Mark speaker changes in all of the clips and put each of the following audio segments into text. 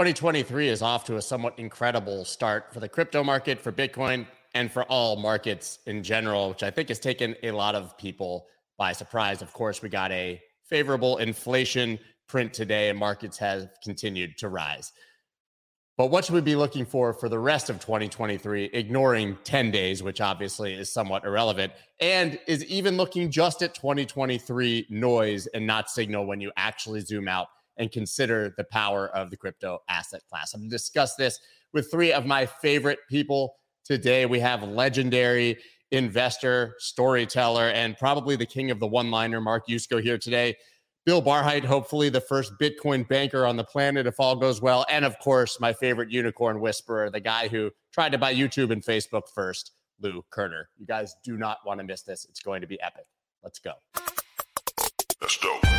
Speaker 1: 2023 is off to a somewhat incredible start for the crypto market, for Bitcoin, and for all markets in general, which I think has taken a lot of people by surprise. Of course, we got a favorable inflation print today, and markets have continued to rise. But what should we be looking for for the rest of 2023, ignoring 10 days, which obviously is somewhat irrelevant, and is even looking just at 2023 noise and not signal when you actually zoom out and consider the power of the crypto asset class. I'm going to discuss this with three of my favorite people today. We have legendary investor, storyteller, and probably the king of the one liner, Mark Yusko, here today. Bill Barhydt, hopefully the first Bitcoin banker on the planet, if all goes well. And of course, my favorite unicorn whisperer, the guy who tried to buy YouTube and Facebook first, Lou Kerner. You guys do not want to miss this. It's going to be epic. Let's go. Let's go.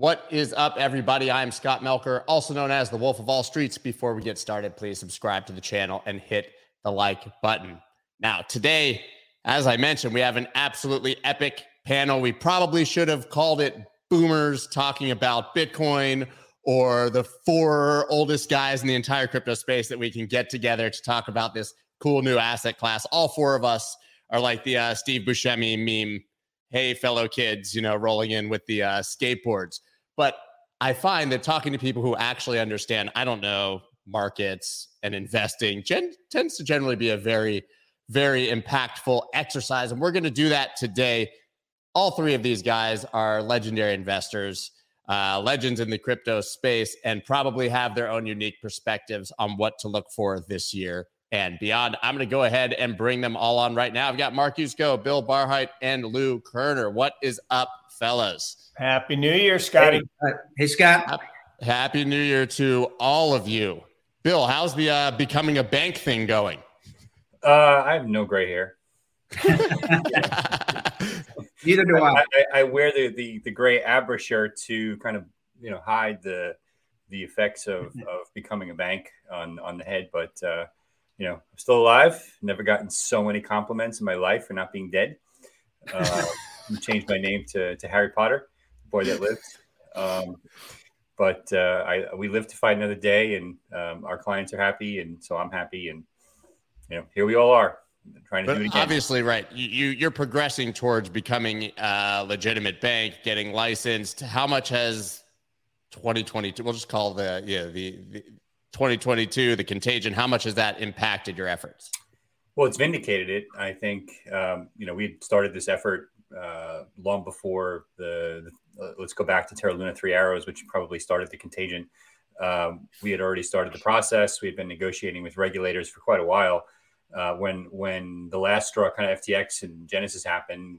Speaker 1: What is up, everybody? I'm Scott Melker, also known as the Wolf of All Streets. Before we get started, please subscribe to the channel and hit the like button. Now, today, as I mentioned, we have an absolutely epic panel. We probably should have called it Boomers talking about Bitcoin or the four oldest guys in the entire crypto space that we can get together to talk about this cool new asset class. All four of us are like the uh, Steve Buscemi meme. Hey, fellow kids, you know, rolling in with the uh, skateboards. But I find that talking to people who actually understand, I don't know, markets and investing gen- tends to generally be a very, very impactful exercise. And we're going to do that today. All three of these guys are legendary investors, uh, legends in the crypto space, and probably have their own unique perspectives on what to look for this year and beyond. I'm going to go ahead and bring them all on right now. I've got Mark Go, Bill Barhydt, and Lou Kerner. What is up, fellas?
Speaker 2: Happy New Year, Scotty.
Speaker 3: Hey, hey Scott.
Speaker 1: Happy New Year to all of you. Bill, how's the uh, becoming a bank thing going?
Speaker 4: Uh, I have no gray hair.
Speaker 3: Neither do I.
Speaker 4: I, I wear the, the the gray Abra shirt to kind of you know hide the the effects of, of becoming a bank on on the head, but uh, you know, I'm still alive. Never gotten so many compliments in my life for not being dead. Uh, changed my name to, to Harry Potter, the boy that lived. Um, but uh, I we live to fight another day, and um, our clients are happy, and so I'm happy, and you know, here we all are trying to
Speaker 1: but
Speaker 4: do it again.
Speaker 1: Obviously, right. You you're progressing towards becoming a legitimate bank, getting licensed. How much has 2022? We'll just call the yeah the, the 2022, the contagion, how much has that impacted your efforts?
Speaker 4: Well, it's vindicated it. I think, um, you know, we started this effort uh, long before the, the uh, let's go back to Terra Luna Three Arrows, which probably started the contagion. Um, we had already started the process. We had been negotiating with regulators for quite a while. Uh, when when the last straw kind of FTX and Genesis happened,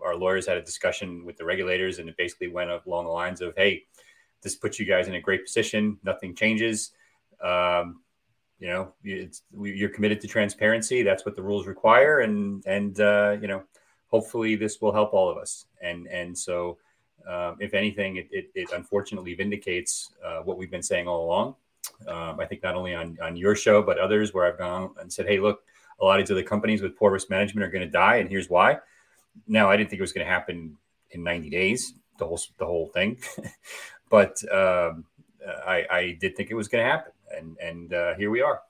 Speaker 4: our lawyers had a discussion with the regulators, and it basically went along the lines of, "Hey, this puts you guys in a great position. Nothing changes. Um, you know, it's, you're committed to transparency. That's what the rules require, and and uh, you know, hopefully this will help all of us. And and so, uh, if anything, it, it, it unfortunately vindicates uh, what we've been saying all along. Um, I think not only on on your show but others where I've gone and said, hey, look, a lot of these other companies with poor risk management are going to die, and here's why. Now, I didn't think it was going to happen in 90 days, the whole the whole thing, but um, I, I did think it was going to happen and and uh, here we are.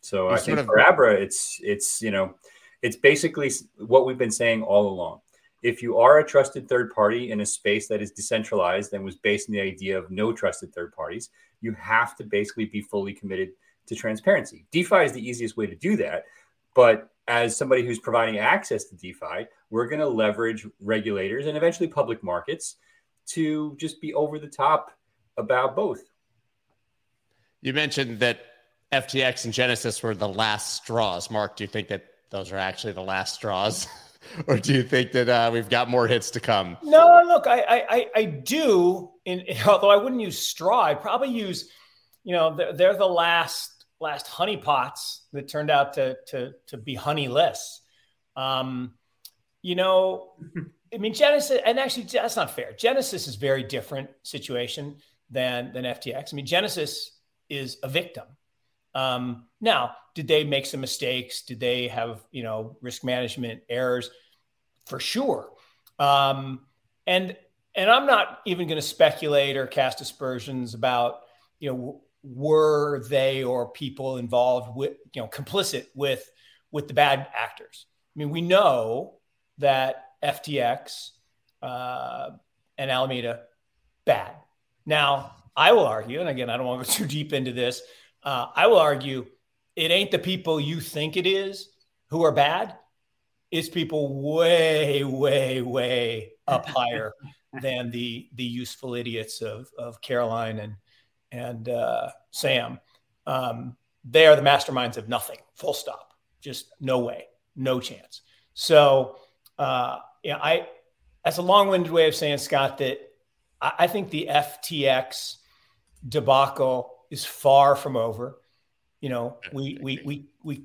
Speaker 4: So you I think of- for Abra, it's it's you know, it's basically what we've been saying all along. If you are a trusted third party in a space that is decentralized and was based on the idea of no trusted third parties, you have to basically be fully committed to transparency. DeFi is the easiest way to do that, but as somebody who's providing access to DeFi, we're going to leverage regulators and eventually public markets to just be over the top about both.
Speaker 1: You mentioned that FTX and Genesis were the last straws. Mark, do you think that those are actually the last straws? or do you think that uh, we've got more hits to come?
Speaker 2: No, look, I I, I do. In, although I wouldn't use straw, I'd probably use, you know, they're, they're the last last honeypots that turned out to to to be honeyless. Um, you know, I mean Genesis, and actually that's not fair. Genesis is very different situation than than FTX. I mean Genesis is a victim. Um, now, did they make some mistakes? Did they have you know risk management errors? For sure. Um, and and I'm not even going to speculate or cast aspersions about you know were they or people involved with you know complicit with with the bad actors. I mean, we know that FTX uh, and Alameda bad. Now, I will argue, and again, I don't want to go too deep into this. Uh, I will argue it ain't the people you think it is who are bad. It's people way, way, way up higher than the the useful idiots of of Caroline and and uh, Sam. Um, they are the masterminds of nothing. Full stop. Just no way, no chance. So, uh, yeah, I that's a long-winded way of saying, Scott, that I, I think the FTX debacle is far from over. You know, we we we we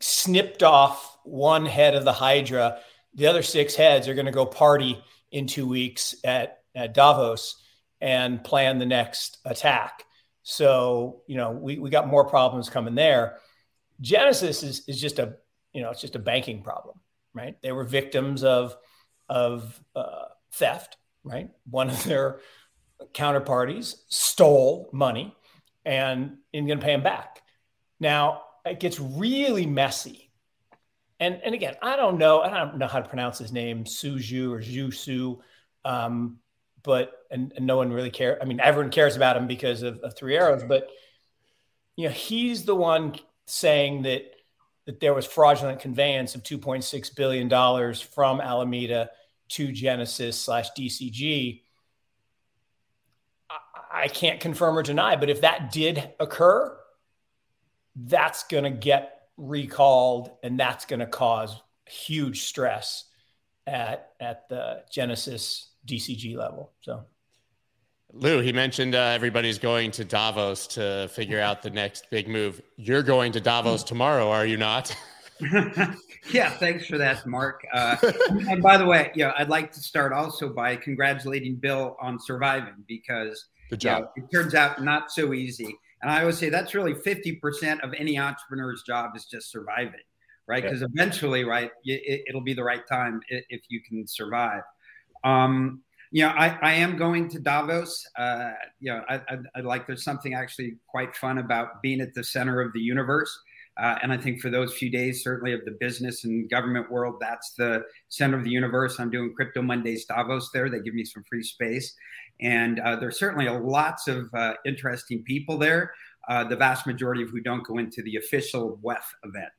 Speaker 2: snipped off one head of the Hydra. The other six heads are going to go party in two weeks at, at Davos and plan the next attack. So, you know, we, we got more problems coming there. Genesis is, is just a, you know, it's just a banking problem, right? They were victims of, of uh, theft, right? One of their counterparties stole money and is going to pay them back. Now, it gets really messy. And, and again, I don't know. I don't know how to pronounce his name, Su Zhu or Zhu. Um, but and, and, no one really cares. I mean, everyone cares about him because of, of Three Arrows, but you know, he's the one saying that that there was fraudulent conveyance of 2.6 billion dollars from Alameda to Genesis slash DCG. I, I can't confirm or deny, but if that did occur, that's going to get recalled and that's going to cause huge stress at at the Genesis DCG level. So
Speaker 1: Lou, he mentioned uh, everybody's going to Davos to figure out the next big move. You're going to Davos tomorrow, are you not?
Speaker 3: yeah, thanks for that, Mark. Uh, and by the way, yeah, I'd like to start also by congratulating Bill on surviving because
Speaker 1: Good job.
Speaker 3: You know, it turns out not so easy. And I always say that's really 50% of any entrepreneur's job is just surviving, right? Because yeah. eventually, right, it, will be the right time if you can survive. Um, you know, I, I am going to Davos. Uh, you know, I, I, I, like there's something actually quite fun about being at the center of the universe. Uh, and I think for those few days, certainly of the business and government world, that's the center of the universe. I'm doing Crypto Mondays Davos there. They give me some free space. And uh, there's certainly lots of uh, interesting people there, uh, the vast majority of who don't go into the official WEF event.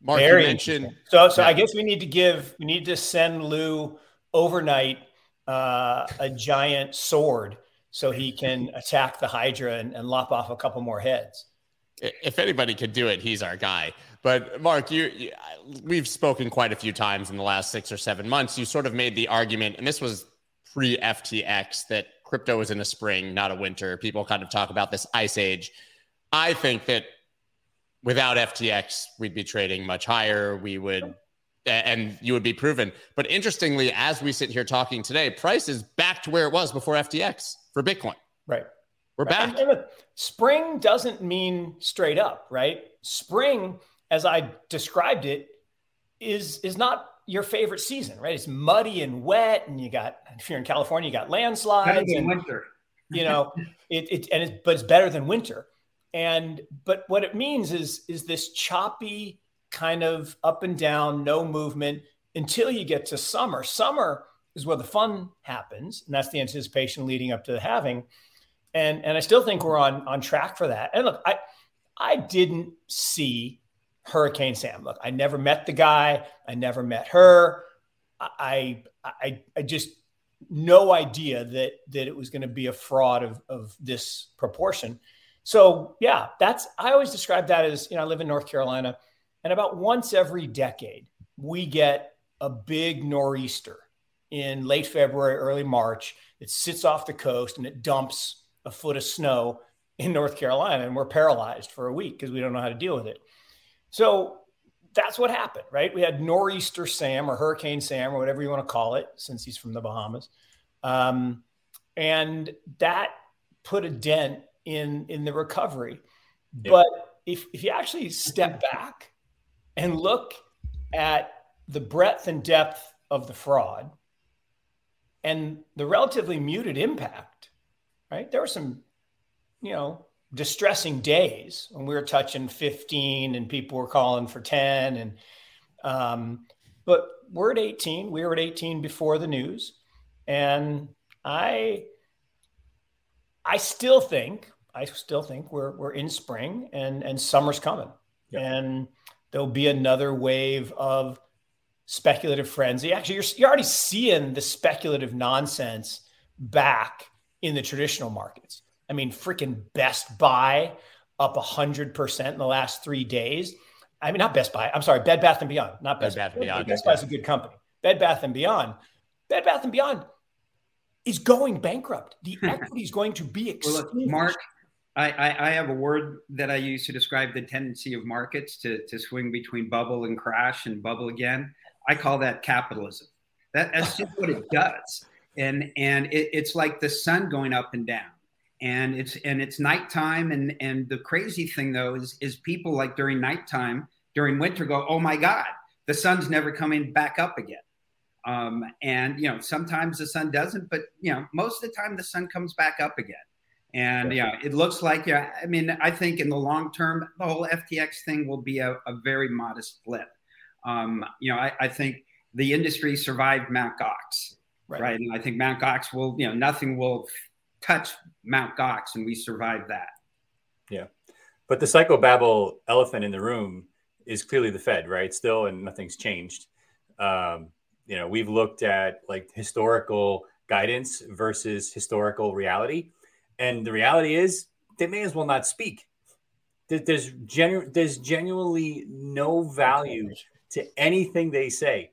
Speaker 1: Mark, Very you mentioned.
Speaker 2: So, so yeah. I guess we need to give, we need to send Lou overnight uh, a giant sword so he can attack the Hydra and, and lop off a couple more heads.
Speaker 1: If anybody could do it, he's our guy. But Mark, you, you, we've spoken quite a few times in the last six or seven months. You sort of made the argument, and this was pre FTX, that crypto was in a spring, not a winter. People kind of talk about this ice age. I think that without FTX, we'd be trading much higher. We would, and you would be proven. But interestingly, as we sit here talking today, price is back to where it was before FTX for Bitcoin.
Speaker 2: Right.
Speaker 1: We're
Speaker 2: right.
Speaker 1: back. And
Speaker 2: spring doesn't mean straight up, right? Spring, as I described it, is is not your favorite season, right? It's muddy and wet, and you got if you're in California, you got landslides and
Speaker 3: winter.
Speaker 2: you know, it, it and it, but it's better than winter. And but what it means is is this choppy kind of up and down, no movement until you get to summer. Summer is where the fun happens, and that's the anticipation leading up to the halving. And and I still think we're on on track for that. And look, I I didn't see Hurricane Sam. Look, I never met the guy. I never met her. I I I just no idea that that it was going to be a fraud of of this proportion. So yeah, that's I always describe that as you know I live in North Carolina, and about once every decade we get a big nor'easter in late February, early March. It sits off the coast and it dumps a foot of snow in North Carolina, and we're paralyzed for a week because we don't know how to deal with it. So that's what happened, right? We had Nor'easter Sam or Hurricane Sam or whatever you want to call it, since he's from the Bahamas. Um, and that put a dent in, in the recovery. But if, if you actually step back and look at the breadth and depth of the fraud and the relatively muted impact, right? There were some, you know, distressing days when we were touching 15 and people were calling for 10 and um, but we're at 18 we were at 18 before the news. And i i still think i still think we're we're in spring and and summer's coming. And there'll be another wave of speculative frenzy. Actually you're, you're already seeing the speculative nonsense back in the traditional markets I mean, freaking Best Buy up 100% in the last three days. I mean, not Best Buy. I'm sorry, Bed Bath and Beyond, not Best
Speaker 1: Bed Bath and Beyond.
Speaker 2: Best Buy is a good company. Bed Bath and Beyond. Bed Bath and Beyond is going bankrupt. The equity is going to be extinguished. Well, look,
Speaker 3: Mark, I, I, I, have a word that I use to describe the tendency of markets to, to swing between bubble and crash and bubble again. I call that capitalism. That, that's just what it does. And, and it, it's like the sun going up and down and it's and it's nighttime and and the crazy thing though is is people like during nighttime during winter go oh my god the sun's never coming back up again um, and you know sometimes the sun doesn't but you know most of the time the sun comes back up again and yeah, it looks like yeah i mean i think in the long term the whole ftx thing will be a, a very modest blip um, you know I, I, think the industry survived Mt. Gox right. right and i think Mt. Gox will you know nothing will touch Mount Gox, and we survived that.
Speaker 4: Yeah, but the psychobabble elephant in the room is clearly the Fed, right? Still, and nothing's changed. Um, you know, we've looked at like historical guidance versus historical reality, and the reality is they may as well not speak. There's genu- there's genuinely no value to anything they say.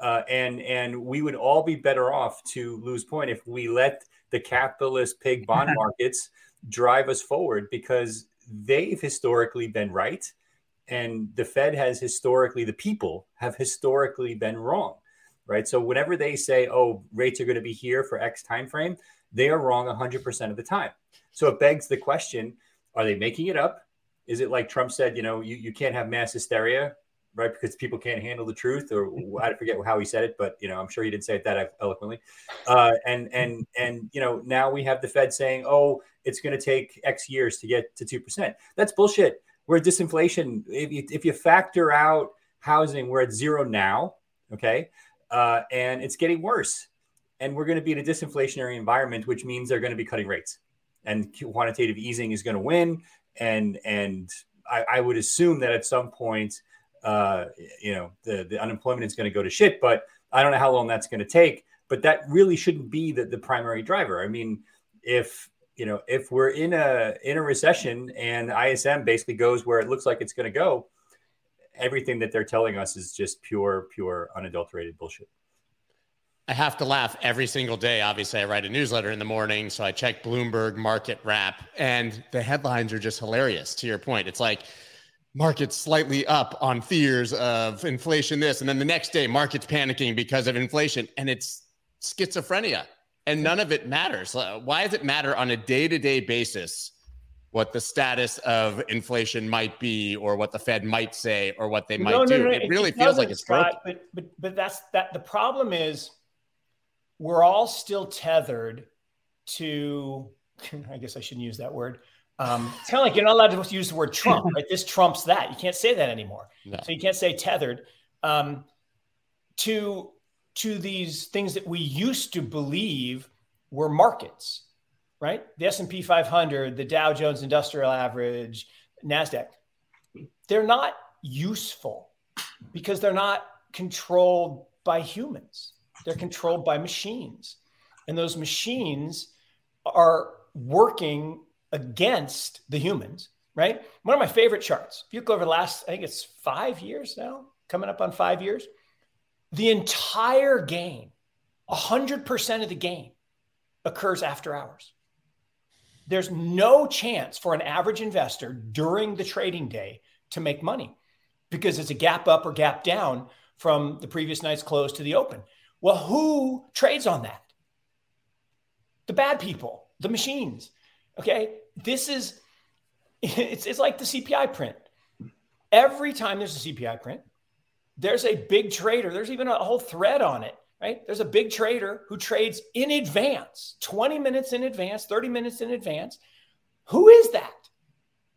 Speaker 4: Uh, and and we would all be better off to lose point if we let the capitalist pig bond markets drive us forward because they've historically been right and the fed has historically the people have historically been wrong right? So whenever they say oh rates are going to be here for x time frame they are wrong 100% of the time. So it begs the question are they making it up? Is it like trump said you know you, you can't have mass hysteria right? Because people can't handle the truth, or I forget how he said it, but you know, I'm sure he didn't say it that eloquently. Uh, and and and you know, now we have the Fed saying, "Oh, it's going to take X years to get to two percent." That's bullshit. We're at disinflation. If you, if you factor out housing, we're at zero now. Okay, uh, and it's getting worse. And we're going to be in a disinflationary environment, which means they're going to be cutting rates, and quantitative easing is going to win. And and I, I would assume that at some point uh, you know, the, the unemployment is going to go to shit. But I don't know how long that's going to take. But that really shouldn't be the, the primary driver. I mean, if you know, if we're in a in a recession and ISM basically goes where it looks like it's going to go, everything that they're telling us is just pure, pure, unadulterated bullshit.
Speaker 1: I have to laugh every single day. Obviously, I write a newsletter in the morning, so I check Bloomberg Market Wrap, and the headlines are just hilarious. To your point, it's like markets slightly up on fears of inflation this and then the next day markets panicking because of inflation and it's schizophrenia and none of it matters uh, why does it matter on a day-to-day basis what the status of inflation might be or what the fed might say or what they might no, do no, no, it really it feels like it's broken.
Speaker 2: But, but but that's that the problem is we're all still tethered to i guess i shouldn't use that word um, it's kind of like you're not allowed to use the word Trump, right? This trumps that. You can't say that anymore. No. So you can't say tethered um, to to these things that we used to believe were markets, right? The S and P 500, the Dow Jones Industrial Average, Nasdaq. They're not useful because they're not controlled by humans. They're controlled by machines, and those machines are working against the humans, right? One of my favorite charts. If you look over the last, I think it's five years now, coming up on five years, the entire game, 100% of the game occurs after hours. There's no chance for an average investor during the trading day to make money because it's a gap up or gap down from the previous night's close to the open. Well, who trades on that? The bad people, the machines. Okay this is it's, it's like the CPI print. Every time there's a CPI print, there's a big trader. There's even a whole thread on it, right? There's a big trader who trades in advance, 20 minutes in advance, 30 minutes in advance. Who is that?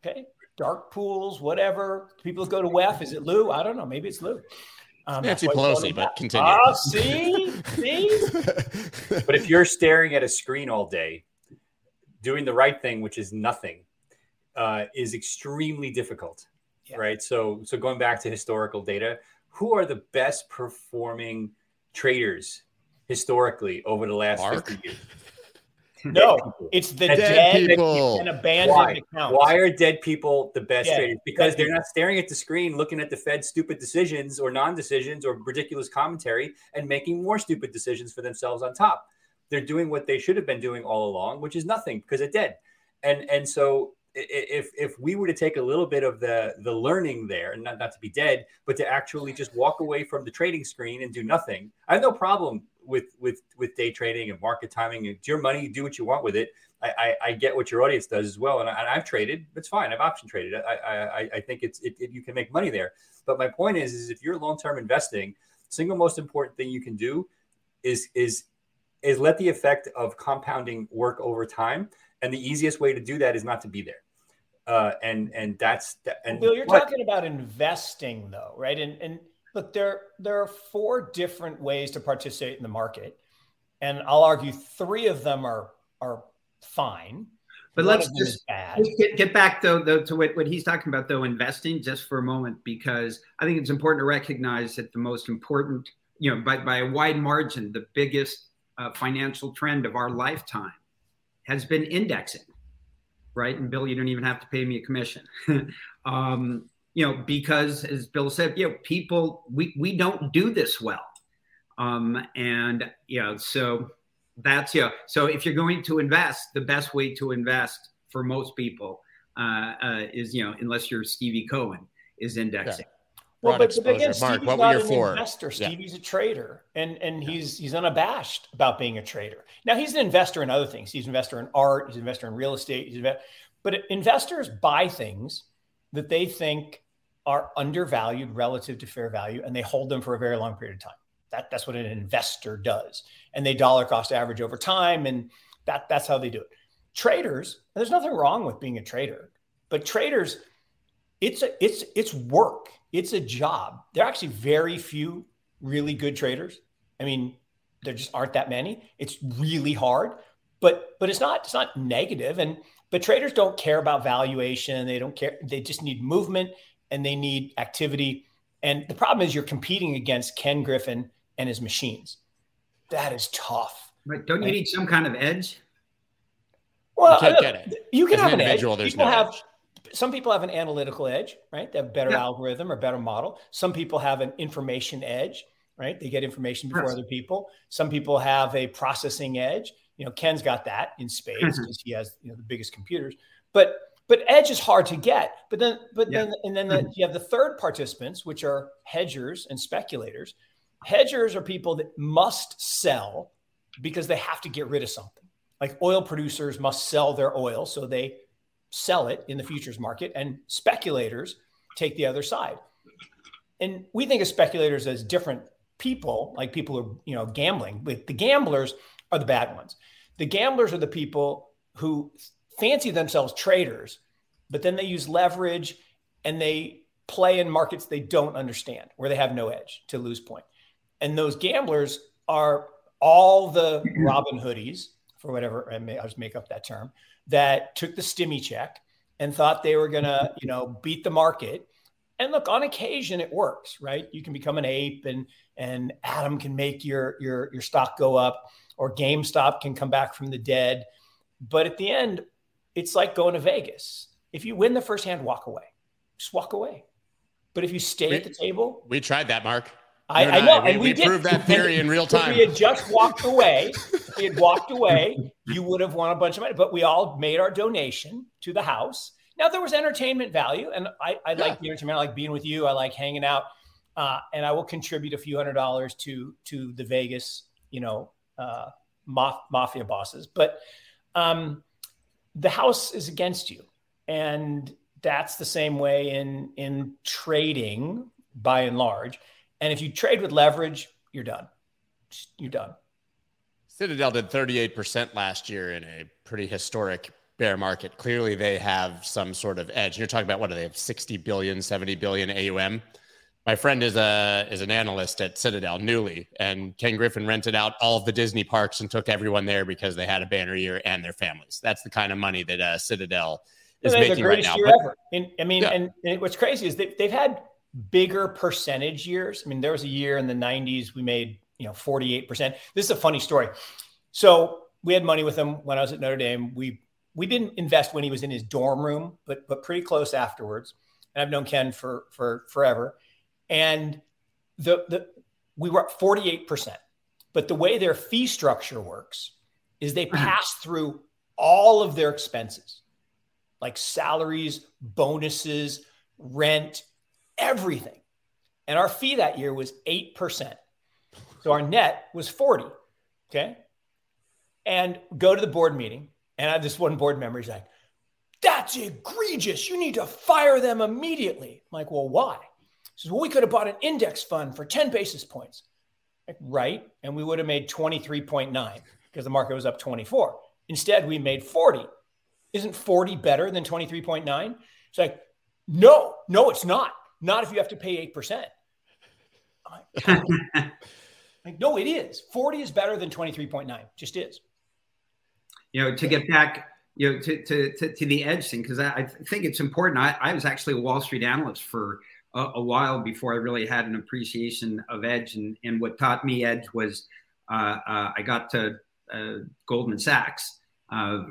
Speaker 2: Okay. Dark pools, whatever. People go to WEF. Is it Lou? I don't know. Maybe it's Lou.
Speaker 1: Um, Nancy Pelosi, but continue.
Speaker 2: Oh, see, see.
Speaker 4: but if you're staring at a screen all day, doing the right thing, which is nothing, uh, is extremely difficult, yeah. right? So, so going back to historical data, who are the best performing traders historically over the last Mark? 50 years?
Speaker 2: No, it's the dead, dead people and abandoned
Speaker 4: Why?
Speaker 2: accounts.
Speaker 4: Why are dead people the best yeah, traders? Because they're not staring at the screen, looking at the Fed's stupid decisions or non-decisions or ridiculous commentary, and making more stupid decisions for themselves on top. They're doing what they should have been doing all along, which is nothing because it did. And and so if if we were to take a little bit of the the learning there and not, not to be dead but to actually just walk away from the trading screen and do nothing i have no problem with with with day trading and market timing. It's your money do what you want with it. I i, I get what your audience does as well. And, I, have traded it's fine. I've option traded. I i i think it's it, it, you can make money there. But my point is is if you're long-term investing single most important thing you can do is is is let the effect of compounding work over time and the easiest way to do that is not to be there uh, and and that's and
Speaker 2: Bill, you're talking about investing though, right? And and look, there there are four different ways to participate in the market, and I'll argue three of them are are fine.
Speaker 3: But One let's just, just get, get back though, though to what, what he's talking about though investing just for a moment because I think it's important to recognize that the most important you know by by a wide margin the biggest uh, financial trend of our lifetime has been indexing right? And Bill, you don't even have to pay me a commission. um, you know, because as Bill said, you know, people we we don't do this well. Um, and you know, so that's yeah. So if you're going to invest, the best way to invest for most people uh, uh, is you know, unless you're Stevie Cohen, is indexing.
Speaker 2: Yeah. Well, but, but, again, Mark, Stevie's not an for? investor. Stevie's yeah. a trader, and and he's he's unabashed about being a trader. Now he's an investor in other things. He's an investor in art. He's an investor in real estate. He's inve- but investors buy things that they think are undervalued relative to fair value, and they hold them for a very long period of time. That that's what an investor does, and they dollar cost average over time, and that that's how they do it. Traders, there's nothing wrong with being a trader, but traders, it's a, it's it's work it's a job. There are actually very few really good traders. I mean, there just aren't that many. It's really hard, but but it's not it's not negative. And but traders don't care about valuation. They don't care. They just need movement and they need activity. And the problem is you're competing against Ken Griffin and his machines. That is tough.
Speaker 3: Right. Don't you need some kind of edge?
Speaker 2: Well, you, you can As have an, an edge. People no have edge some people have an analytical edge, right? They have better yeah. algorithm or better model. Some people have an information edge, right? They get information before yes. other people. Some people have a processing edge. You know, Ken's got that in spades because mm-hmm. he has you know the biggest computers. But but edge is hard to get. But then but yeah. then and then the, mm-hmm. you have the third participants, which are hedgers and speculators. Hedgers are people that must sell because they have to get rid of something. Like oil producers must sell their oil, so they sell it in the futures market, and speculators take the other side. And we think of speculators as different people, like people who are, you know, gambling. But the gamblers are the bad ones. The gamblers are the people who fancy themselves traders, but then they use leverage and they play in markets they don't understand, where they have no edge to lose point. And those gamblers are all the Robin Hoodies, for whatever I may I'll just make up that term, that took the stimmy check and thought they were going to, you know, beat the market. And look, on occasion it works, right? You can become an ape and and Adam can make your your your stock go up or GameStop can come back from the dead. But at the end, it's like going to Vegas. If you win the first hand, walk away. Just walk away. But if you stay we, at the table,
Speaker 1: we tried that, Mark.
Speaker 2: I, I, know,
Speaker 1: we, and we, we proved that theory in real time.
Speaker 2: If we had just walked away, we had walked away, you would have won a bunch of money. But we all made our donation to the house. Now there was entertainment value, and I, I yeah. like the entertainment. I like being with you. I like hanging out, uh, and I will contribute a few hundred dollars to to the Vegas, you know, uh, mafia bosses. But um, the house is against you. And that's the same way in in trading by and large. And if you trade with leverage, you're done. You're done.
Speaker 1: Citadel did 38% last year in a pretty historic bear market. Clearly, they have some sort of edge. You're talking about what do they have? 60 billion, 70 billion AUM. My friend is a is an analyst at Citadel, newly, and Ken Griffin rented out all of the Disney parks and took everyone there because they had a banner year and their families. That's the kind of money that uh, Citadel is making right now.
Speaker 2: Year but, I mean, yeah. and, and, what's crazy is they, they've had bigger percentage years. I mean, there was a year in the 90s we made you know 48%. This is a funny story. So we had money with him when I was at Notre Dame. We we didn't invest when he was in his dorm room, but but pretty close afterwards. And I've known Ken for for forever. And the the we were at 48%. But the way their fee structure works is they uh-huh. pass through all of their expenses, like salaries, bonuses, rent, everything. And our fee that year was 8%. So our net was 40. Okay. And go to the board meeting. And I have this one board member, he's like, that's egregious. You need to fire them immediately. I'm like, well, why? He says, well, we could have bought an index fund for 10 basis points. Like, right. And we would have made 23.9 because the market was up 24. Instead, we made 40. Isn't 40 better than 23.9? It's like, no, no, it's not. Not if you have to pay 8%. Like, like, no, it is. 40 is better than 23.9. Just is.
Speaker 3: You know, to get back, you know, to, to, to, to the edge thing, because I, I, think it's important. I, I, was actually a Wall Street analyst for a, a, while before I really had an appreciation of edge. And, and what taught me edge was uh, uh, I got to uh, Goldman Sachs. Uh,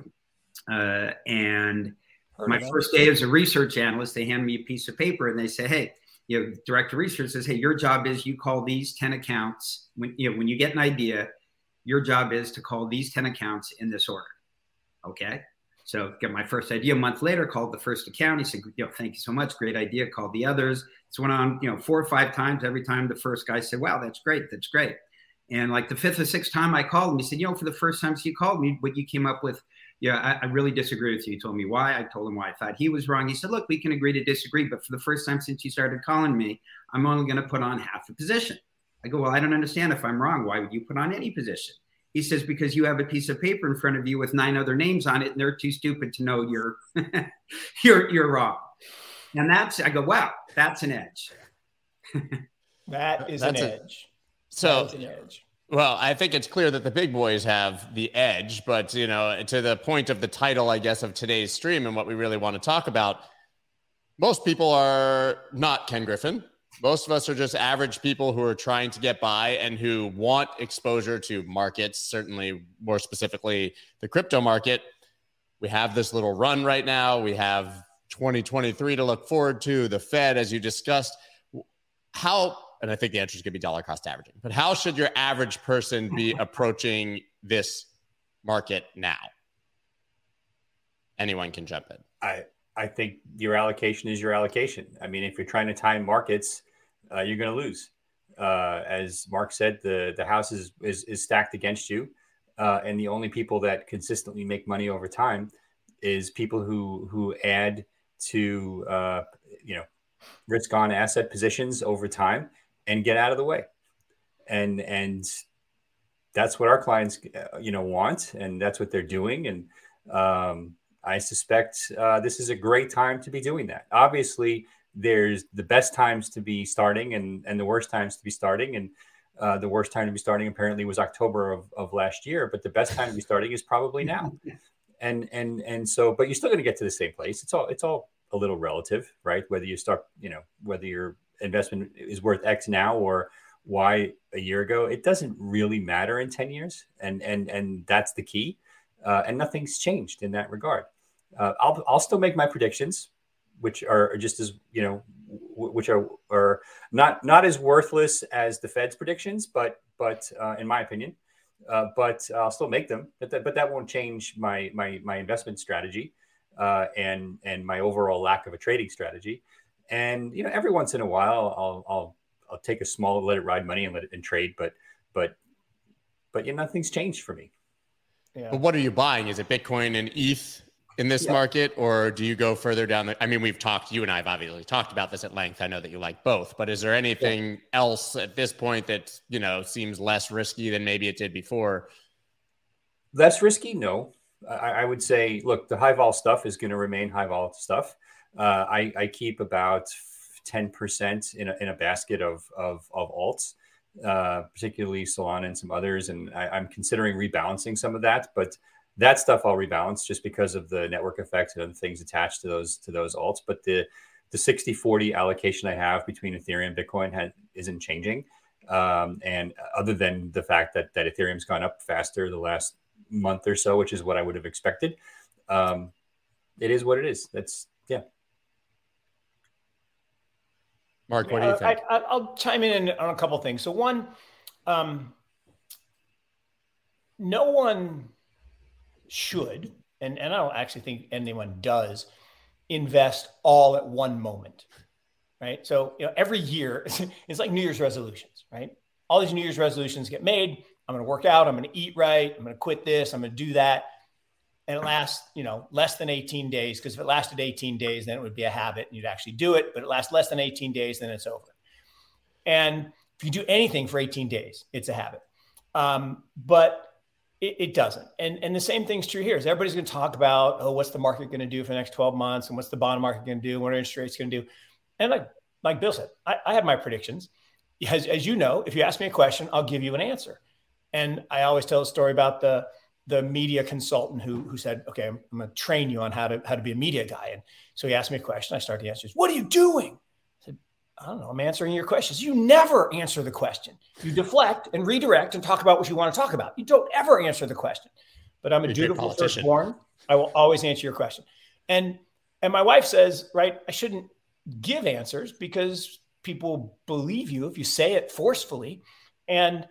Speaker 3: uh, and Heard my first day as a research analyst, they hand me a piece of paper and they say, hey, you know, director research says, hey, your job is you call these 10 accounts. When you know, when you get an idea, your job is to call these 10 accounts in this order. Okay. So get my first idea a month later, called the first account. He said, you know, thank you so much. Great idea. Called the others. This went on, you know, four or five times. Every time the first guy said, wow, that's great. That's great. And like the fifth or sixth time I called him, he said, you know, for the first time you called me, what you came up with yeah, I, I, really disagree with you. He told me why. I told him why I thought he was wrong. He said, look, we can agree to disagree, but for the first time since you started calling me, I'm only going to put on half a position. I go, well, I don't understand if I'm wrong. Why would you put on any position? He says, because you have a piece of paper in front of you with nine other names on it, and they're too stupid to know you're you're you're wrong. And that's I go, wow, that's an edge.
Speaker 2: that is that's an a, edge.
Speaker 1: So. Well, I think it's clear that the big boys have the edge, but you know, to the point of the title, I guess, of today's stream and what we really want to talk about, most people are not Ken Griffin. Most of us are just average people who are trying to get by and who want exposure to markets, certainly more specifically the crypto market. We have this little run right now. We have 2023 to look forward to, the Fed, as you discussed. How and I think the answer is going to be dollar cost averaging. But how should your average person be approaching this market now? Anyone can jump in.
Speaker 4: I I think your allocation is your allocation. I mean, if you're trying to time markets, uh, you're going to lose. Uh, as Mark said, the the house is is, is stacked against you, uh, and the only people that consistently make money over time is people who who add to uh, you know risk on asset positions over time and get out of the way. And and that's what our clients uh, you know want, and that's what they're doing. And um, I suspect uh, this is a great time to be doing that. Obviously, there's the best times to be starting and and the worst times to be starting and. Uh, the worst time to be starting apparently was October of, of last year, but the best time to be starting is probably now. and and and so, but you're still going to get to the same place. It's all it's all a little relative, right? Whether you start, you know, whether you're investment is worth X now or Y a year ago, it doesn't really matter in 10 years. And, and, and that's the key. Uh, and nothing's changed in that regard. Uh, I'll, I'll still make my predictions, which are just as, you know, w- which are, are not, not as worthless as the Fed's predictions, but, but uh, in my opinion, uh, but I'll still make them, but that, but that won't change my, my, my investment strategy. Uh, and and my overall lack of a trading strategy. And you know, every once in a while, I'll I'll I'll take a small let it ride money and let it and trade. But but but you know, nothing's changed for me.
Speaker 1: Yeah. But what are you buying? Is it Bitcoin and ETH in this yeah. market, or do you go further down the? I mean, we've talked. You and I have obviously talked about this at length. I know that you like both, but is there anything yeah. else at this point that you know seems less risky than maybe it did before?
Speaker 4: Less risky? No. I, I would say, look, the high vol stuff is going to remain high vol stuff. Uh, I, I keep about ten percent in a in a basket of of, of alts. Uh, particularly Solana and some others, and I, I'm considering rebalancing some of that. But that stuff I'll rebalance just because of the network effects and other things attached to those to those alts. But the the 60 40 allocation I have between Ethereum and Bitcoin has, isn't changing. Um, and other than the fact that that Ethereum's gone up faster the last month or so, which is what I would have expected, um, it is what it is. That's yeah.
Speaker 1: Mark, what do you think?
Speaker 2: I, will chime in on a couple things. So one, um, no one should, and, and I don't actually think anyone does, invest all at one moment, right? So, you know, every year it's like New Year's resolutions, right? All these New Year's resolutions get made. I'm going to work out. I'm going to eat right. I'm going to quit this. I'm going to do that. And it lasts, you know, less than 18 days. Because if it lasted 18 days, then it would be a habit and you'd actually do it. But it lasts less than 18 days, then it's over. And if you do anything for 18 days, it's a habit. Um, but it, it, doesn't. And and the same thing's true here. Is everybody's going to talk about oh, what's the market going to do for the next 12 months, and what's the bond market going to do, what are interest rates going to do? And like like Bill said, I, I have my predictions. As, as you know, if you ask me a question, I'll give you an answer. And I always tell a story about the the media consultant who who said, "Okay, I'm, I'm going to train you on how to how to be a media guy." And so he asked me a question. I started the answers. What are you doing? I said, "I don't know, I'm answering your questions. You never answer the question. You deflect and redirect and talk about what you want to talk about. You don't ever answer the question. But I'm a You're dutiful firstborn. I will always answer your question. And and my wife says, right, I shouldn't give answers because people believe you if you say it forcefully. And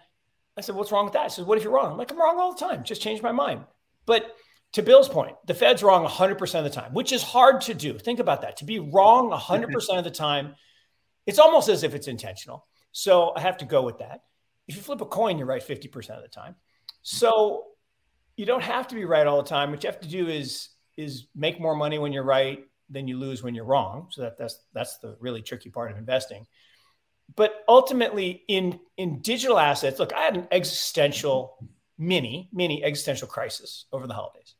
Speaker 2: I said, what's wrong with that? She said, what if you're wrong? I'm like, I'm wrong all the time. Just change my mind. But to Bill's point, the Fed's wrong 100% of the time, which is hard to do. Think about that. To be wrong 100% of the time it's almost as if it's intentional. So I have to go with that. If you flip a coin, you're right 50% of the time. So you don't have to be right all the time. What you have to do is is make more money when you're right than you lose when you're wrong. So that, that's that's the really tricky part of investing. But ultimately, in in digital assets, look, I had an existential mini mini existential crisis over the holidays.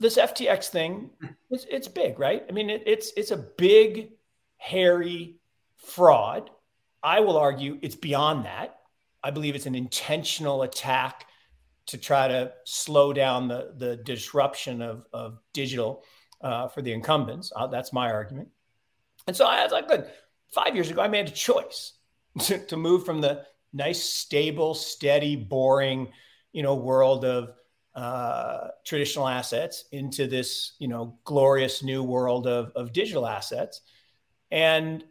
Speaker 2: This FTX thing, it's, it's big, right? I mean, it, it's it's a big hairy fraud. I will argue it's beyond that. I believe it's an intentional attack to try to slow down the, the disruption of, of digital uh, for the incumbents. Uh, that's my argument. And so I was like, good. Five years ago, I made a choice to, to move from the nice, stable, steady, boring, you know, world of uh, traditional assets into this, you know, glorious new world of, of digital assets. And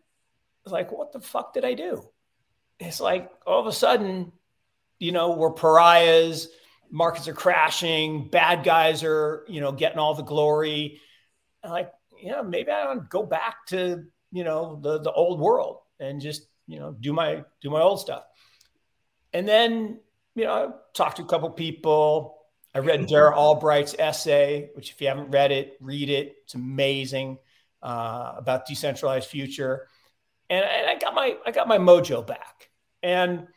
Speaker 2: like, what the fuck did I do? It's like all of a sudden, you know, we're pariahs, markets are crashing, bad guys are, you know, getting all the glory. And like, yeah, maybe I don't go back to, you know, the the old world and just, you know, do my do my old stuff. And then, you know, I talked to a couple people. I read Dara Albright's essay, which if you haven't read it, read it. It's amazing uh, about decentralized future, and, and I got my I got my mojo back. And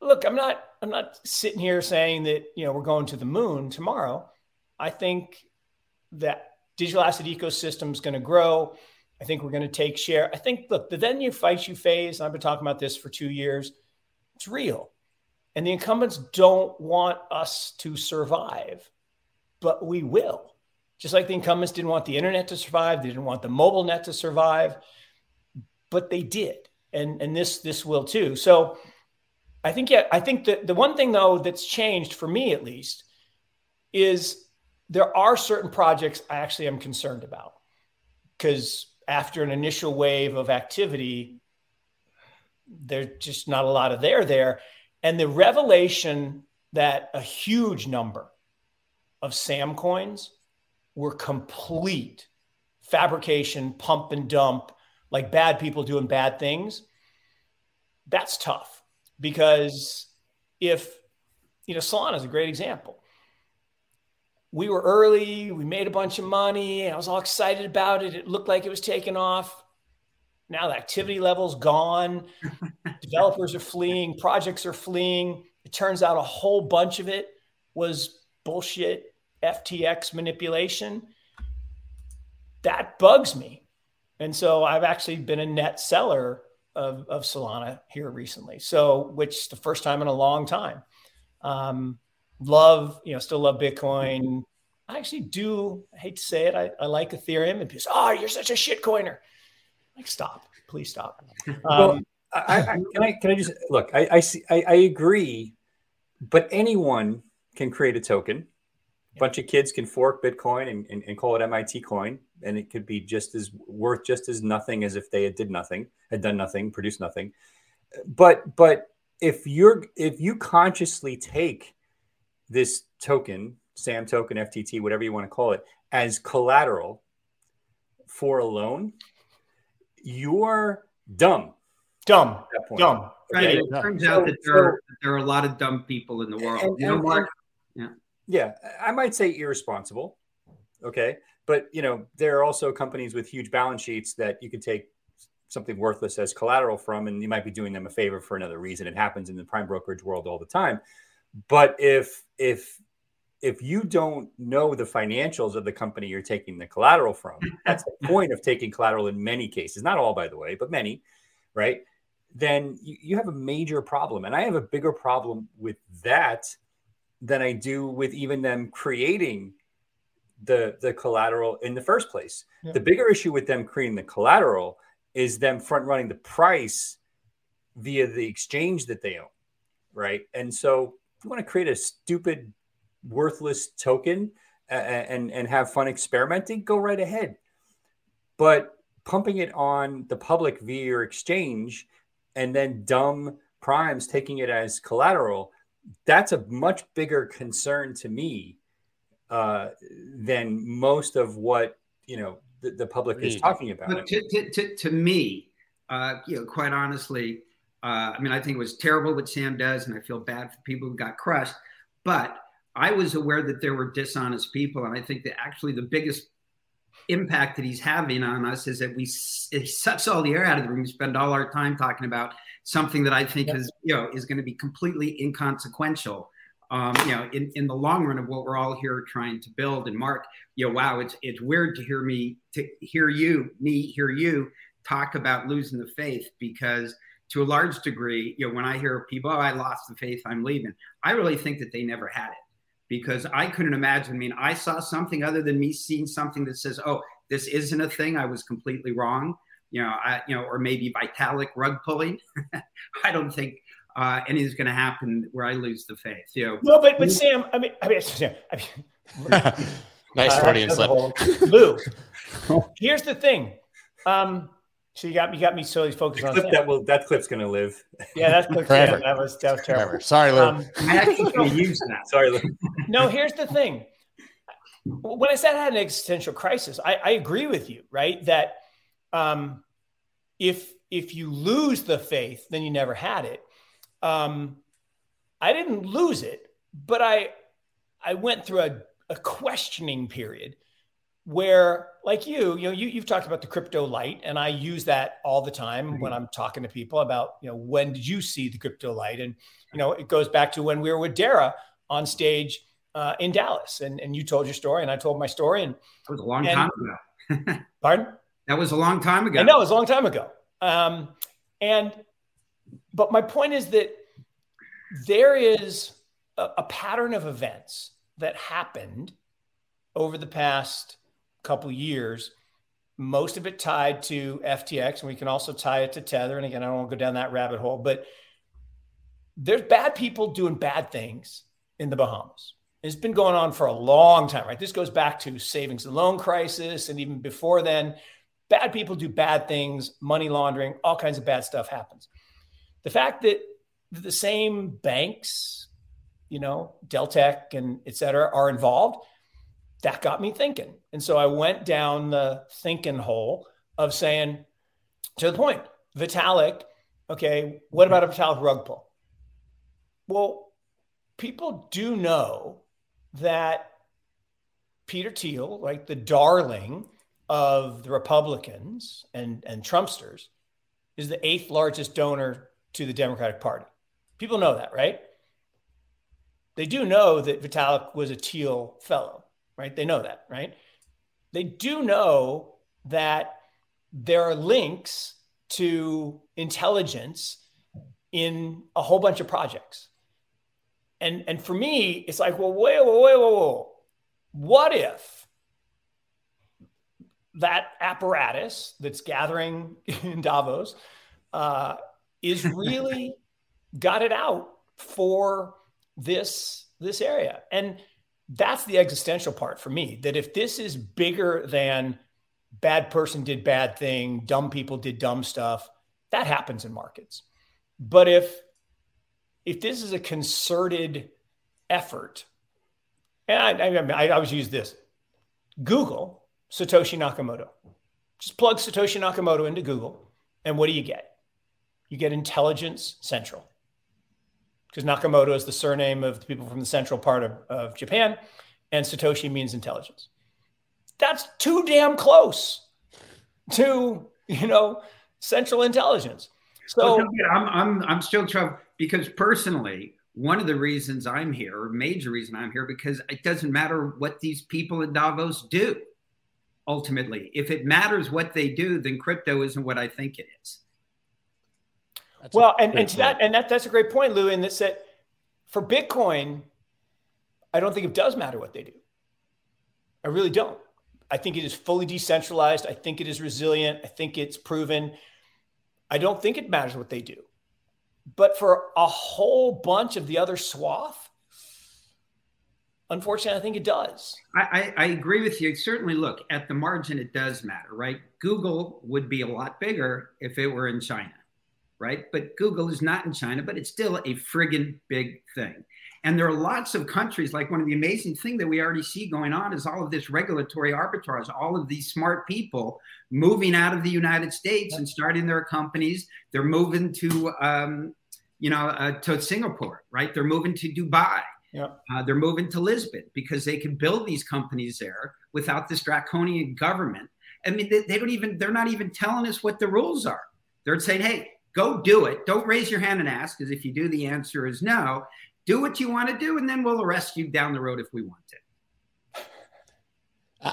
Speaker 2: look, I'm not I'm not sitting here saying that you know we're going to the moon tomorrow. I think that digital asset ecosystem is going to grow. I think we're going to take share. I think look, the then you fight you phase. I've been talking about this for two years. It's real, and the incumbents don't want us to survive, but we will. Just like the incumbents didn't want the internet to survive, they didn't want the mobile net to survive, but they did. And, and this this will too. So I think yeah, I think that the one thing though that's changed for me at least is there are certain projects I actually am concerned about because after an initial wave of activity, there's just not a lot of there there. And the revelation that a huge number of Sam coins were complete fabrication, pump and dump, like bad people doing bad things, that's tough because if, you know, Solana is a great example. We were early. We made a bunch of money. I was all excited about it. It looked like it was taking off. Now the activity level's gone. Developers are fleeing. Projects are fleeing. It turns out a whole bunch of it was bullshit FTX manipulation. That bugs me. And so I've actually been a net seller of, of Solana here recently. So, which the first time in a long time. Um, love, you know, still love Bitcoin. I actually do, I hate to say it, I, I like Ethereum. And people say, oh, you're such a shit coiner. Like, stop, please stop. Um,
Speaker 4: well, I, I, can I can I just look? I I, see, I, I agree, but anyone can create a token. A bunch of kids can fork Bitcoin and, and, and, call it MIT coin, and it could be just as worth just as nothing as if they had did nothing, had done nothing, produced nothing. But but if you're if you consciously take this token, SAM token, FTT, whatever you want to call it, as collateral for a loan, you're dumb.
Speaker 2: Dumb. Dumb.
Speaker 3: Right. It turns out that there, are, there are a lot of dumb people in the world. And, you know, Mark?
Speaker 4: Yeah. Yeah. I might say irresponsible. Okay. But, you know, there are also companies with huge balance sheets that you could take something worthless as collateral from, and you might be doing them a favor for another reason. It happens in the prime brokerage world all the time. But if, if, if you don't know the financials of the company you're taking the collateral from, that's the point of taking collateral in many cases, not all, by the way, but many, right? Then you, you have a major problem. And I have a bigger problem with that than I do with even them creating the, the collateral in the first place. Yeah. The bigger issue with them creating the collateral is them front running the price via the exchange that they own, right? And so you want to create a stupid worthless token and and have fun experimenting, go right ahead. But pumping it on the public via your exchange and then dumb primes taking it as collateral, that's a much bigger concern to me uh, than most of what you know the, the public is talking about.
Speaker 3: But to, to, to, to me, uh, you know, quite honestly, uh, I mean, I think it was terrible what Sam does, and I feel bad for people who got crushed. But I was aware that there were dishonest people, and I think that actually the biggest impact that he's having on us is that we it sucks all the air out of the room. We spend all our time talking about something that I think yep. is you know is going to be completely inconsequential. Um, you know, in, in the long run of what we're all here trying to build. And Mark, you know, wow, it's it's weird to hear me to hear you, me hear you talk about losing the faith because to a large degree, you know, when I hear people, oh, I lost the faith, I'm leaving, I really think that they never had it because I couldn't imagine. I mean, I saw something other than me seeing something that says, "Oh, this isn't a thing. I was completely wrong." You know, I, you know, or maybe Vitalik rug pulling. I don't think uh, anything's going to happen where I lose the faith. You know,
Speaker 2: no, but but Sam, I mean, I mean, Sam, I mean
Speaker 1: nice uh, Freudian slip.
Speaker 2: Lou, here's the thing. Um, so you got you got me solely focused on
Speaker 4: clip that will that clip's gonna live.
Speaker 2: Yeah, that's clip forever. Yeah, that was that was terrible. Forever.
Speaker 1: Sorry, Lou. Um,
Speaker 3: I actually can use that.
Speaker 4: Sorry, Lou.
Speaker 2: No, here's the thing. When I said I had an existential crisis, I, I agree with you, right? That um, if if you lose the faith, then you never had it. Um, I didn't lose it, but I I went through a, a questioning period where like you you know you, you've talked about the crypto light and i use that all the time mm-hmm. when i'm talking to people about you know when did you see the crypto light? And you know it goes back to when we were with dara on stage uh, in dallas and, and you told your story and i told my story and
Speaker 3: it was a long and, time
Speaker 2: ago. Pardon?
Speaker 3: That was a long time ago.
Speaker 2: I know it was a long time ago. Um, and but my point is that there is a, a pattern of events that happened over the past couple years, most of it tied to FTX, and we can also tie it to Tether. And again, I don't want to go down that rabbit hole, but there's bad people doing bad things in the Bahamas. It's been going on for a long time, right? This goes back to savings and loan crisis, and even before then, bad people do bad things, money laundering, all kinds of bad stuff happens. The fact that the same banks, you know, Deltec and et cetera, are involved that got me thinking. And so I went down the thinking hole of saying, to the point, Vitalik, okay, what about a Vitalik rug pull? Well, people do know that Peter Thiel, like the darling of the Republicans and, and Trumpsters, is the eighth largest donor to the Democratic Party. People know that, right? They do know that Vitalik was a Thiel fellow, right? They know that, right? They do know that there are links to intelligence in a whole bunch of projects. And, and for me, it's like, well, wait, wait, wait, wait, wait. What if that apparatus that's gathering in Davos uh, is really got it out for this this area? And that's the existential part for me. That if this is bigger than bad person did bad thing, dumb people did dumb stuff, that happens in markets. But if if this is a concerted effort, and I, I, I always use this Google Satoshi Nakamoto. Just plug Satoshi Nakamoto into Google, and what do you get? You get Intelligence Central. Because Nakamoto is the surname of the people from the central part of, of Japan, and Satoshi means intelligence. That's too damn close to, you know, central intelligence. So
Speaker 3: well, I'm, I'm, I'm still troubled because personally, one of the reasons I'm here, or major reason I'm here, because it doesn't matter what these people in Davos do. Ultimately, if it matters what they do, then crypto isn't what I think it is.
Speaker 2: That's well, and, and that and that that's a great point, Lou. In that, that for Bitcoin, I don't think it does matter what they do. I really don't. I think it is fully decentralized. I think it is resilient. I think it's proven. I don't think it matters what they do. But for a whole bunch of the other swath, unfortunately, I think it does.
Speaker 3: I, I, I, agree with you. Certainly, look, at the margin, it does matter, right? Google would be a lot bigger if it were in China, right? But Google is not in China, but it's still a friggin' big thing. And there are lots of countries, like one of the amazing things that we already see going on is all of this regulatory arbitrage, all of these smart people moving out of the United States and starting their companies. They're moving to, um, you know, uh, to Singapore, right? They're moving to Dubai.
Speaker 2: Yeah.
Speaker 3: Uh, they're moving to Lisbon because they can build these companies there without this draconian government. I mean, they, they don't even, they're not even telling us what the rules are. They're saying, hey, go do it. Don't raise your hand and ask, because if you do, the answer is no do what you want to do, and then we'll arrest you down the road if we want to.
Speaker 1: Uh,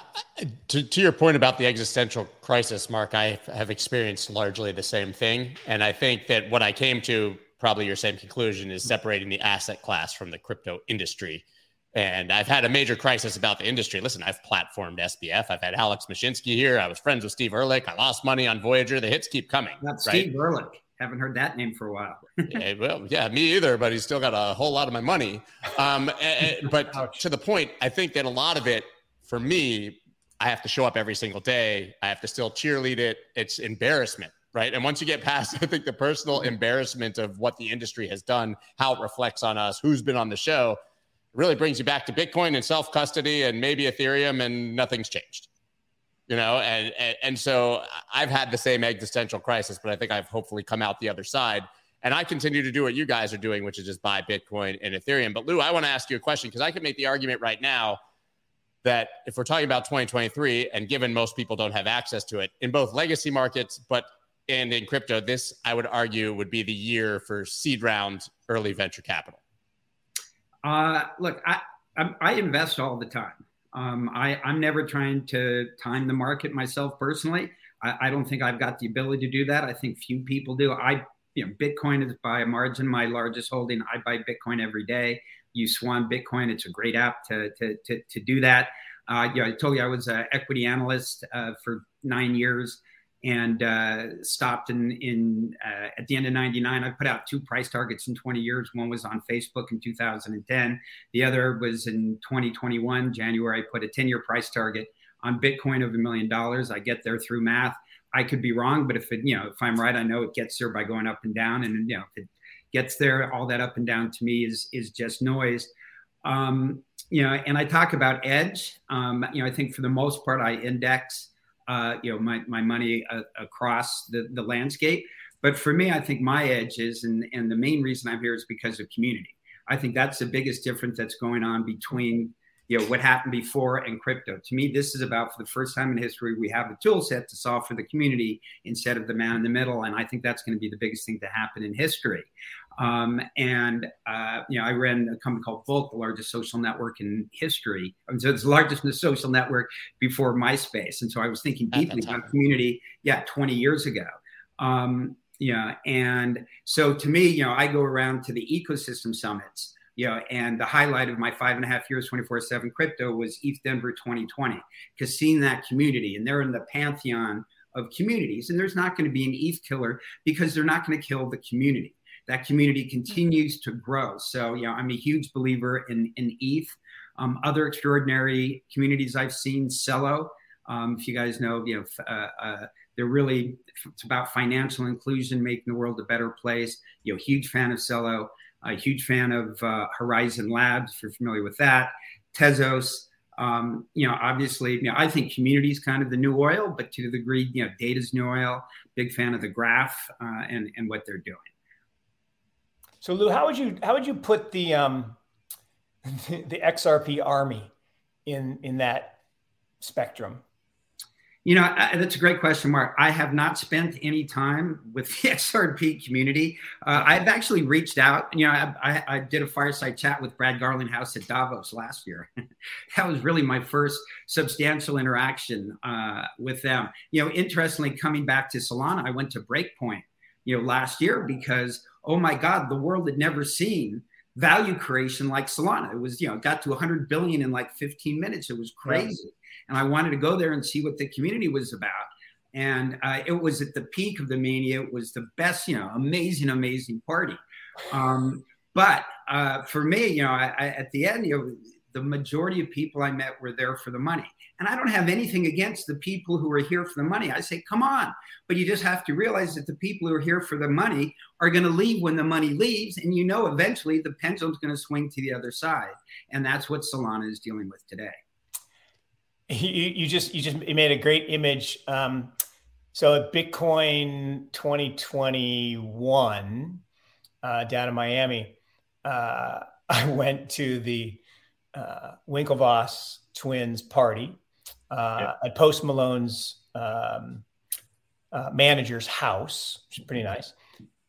Speaker 1: to, to your point about the existential crisis, Mark, I have experienced largely the same thing. And I think that what I came to, probably your same conclusion, is separating the asset class from the crypto industry. And I've had a major crisis about the industry. Listen, I've platformed SBF. I've had Alex Mashinsky here. I was friends with Steve Ehrlich. I lost money on Voyager. The hits keep coming.
Speaker 3: Not right? Steve Ehrlich. Haven't heard that name for a while.
Speaker 1: yeah, well, yeah, me either. But he's still got a whole lot of my money. Um, and, but Ouch. to the point, I think that a lot of it, for me, I have to show up every single day. I have to still cheerlead it. It's embarrassment, right? And once you get past, I think the personal embarrassment of what the industry has done, how it reflects on us, who's been on the show, really brings you back to Bitcoin and self custody and maybe Ethereum, and nothing's changed you know and, and and so i've had the same existential crisis but i think i've hopefully come out the other side. And i continue to do what you guys are doing which is just buy bitcoin and ethereum. But lou i want to ask you a question because i can make the argument right now that if we're talking about 2023 and given most people don't have access to it in both legacy markets but and in crypto this i would argue would be the year for seed round early venture capital.
Speaker 3: Uh, look I, I i invest all the time um, I, am never trying to time the market myself personally. I, I, don't think I've got the ability to do that. I think few people do. I, you know, Bitcoin is by a margin my largest holding. I buy Bitcoin every day. You Swan Bitcoin. It's a great app to to to, to do that. Uh, yeah, I told you I was an equity analyst uh, for nine years and uh, stopped in in uh, at the end of 99 i put out two price targets in 20 years. One was on facebook in 2010 the other was in 2021 january i put a 10 year price target on bitcoin of a million dollars. I get there through math. I could be wrong but if it you know if i'm right i know it gets there by going up and down. And you know if it gets there all that up and down to me is is just noise. Um, you know and i talk about edge. Um, you know i think for the most part i index uh, you know my, my money uh, across the, the landscape. But for me, I think my edge is, and, and the main reason I'm here is because of community. I think that's the biggest difference that's going on between you know what happened before and crypto. To me, this is about for the first time in history we have a tool set to solve for the community instead of the man in the middle, and I think that's going to be the biggest thing to happen in history. Um, and uh, you know, I ran a company called Bolt, the largest social network in history. And so it's the largest social network before MySpace. And so I was thinking deeply about community. Yeah, 20 years ago. Um, yeah, and so to me, you know, I go around to the ecosystem summits. You know, and the highlight of my five and a half years, 24 7 crypto was ETH Denver 2020, because seeing that community and they're in the pantheon of communities, and there's not going to be an ETH killer because they're not going to kill the community that community continues to grow. So, you know, I'm a huge believer in, in ETH. Um, other extraordinary communities I've seen, Celo. Um, if you guys know, you know, uh, uh, they're really it's about financial inclusion, making the world a better place. You know, huge fan of Celo, a huge fan of uh, Horizen Labs. If you're familiar with that, Tezos. Um, you know, obviously, you know, I think community is kind of the new oil, but to the degree, you know, data's new oil. Big fan of the graph uh, and and what they're doing.
Speaker 2: So Lou, how would you how would you put the um, the XRP army in in that spectrum?
Speaker 3: You know, I, that's a great question, Mark. I have not spent any time with the XRP community. Uh, I've actually reached out. You know, I, I, I, did a fireside chat with Brad Garlinghouse at Davos last year. that was really my first substantial interaction uh, with them. You know, interestingly, coming back to Solana, I went to Breakpoint, you know, last year because oh my God, the world had never seen value creation like Solana. It was, you know, got to 100 billion in like 15 minutes. It was crazy. And I wanted to go there and see what the community was about. And uh, it was at the peak of the mania. It was the best, you know, amazing, amazing party. Um, but uh, for me, you know, I, I, at the end, you know, the majority of people I met were there for the money. And I don't have anything against the people who are here for the money. I say, come on. But you just have to realize that the people who are here for the money are going to leave when the money leaves. And you know, eventually the pendulum's going to swing to the other side. And that's what Solana is dealing with today.
Speaker 2: You, you just you just made a great image. Um, so at Bitcoin 2021 uh, down in Miami, uh, I went to the uh, Winklevoss twins party uh, at Post Malone's um, uh, manager's house, which is pretty nice.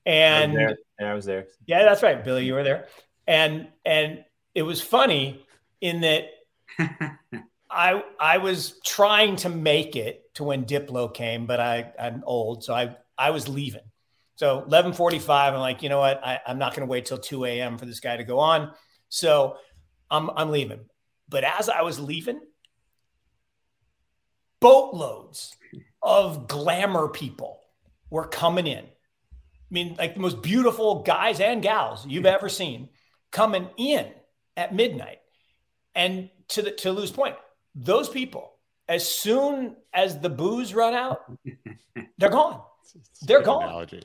Speaker 2: And
Speaker 4: I yeah, I was there.
Speaker 2: Yeah, that's right, Billy. You were there, and and it was funny in that I I was trying to make it to when Diplo came, but I I'm old, so I I was leaving. So 11:45, I'm like, you know what? I, I'm not going to wait till 2 a.m. for this guy to go on. So I'm I'm leaving. But as I was leaving, boatloads of glamour people were coming in. I mean, like the most beautiful guys and gals you've ever seen coming in at midnight. And to the to Lou's point, those people, as soon as the booze run out, they're gone. They're gone. Analogy.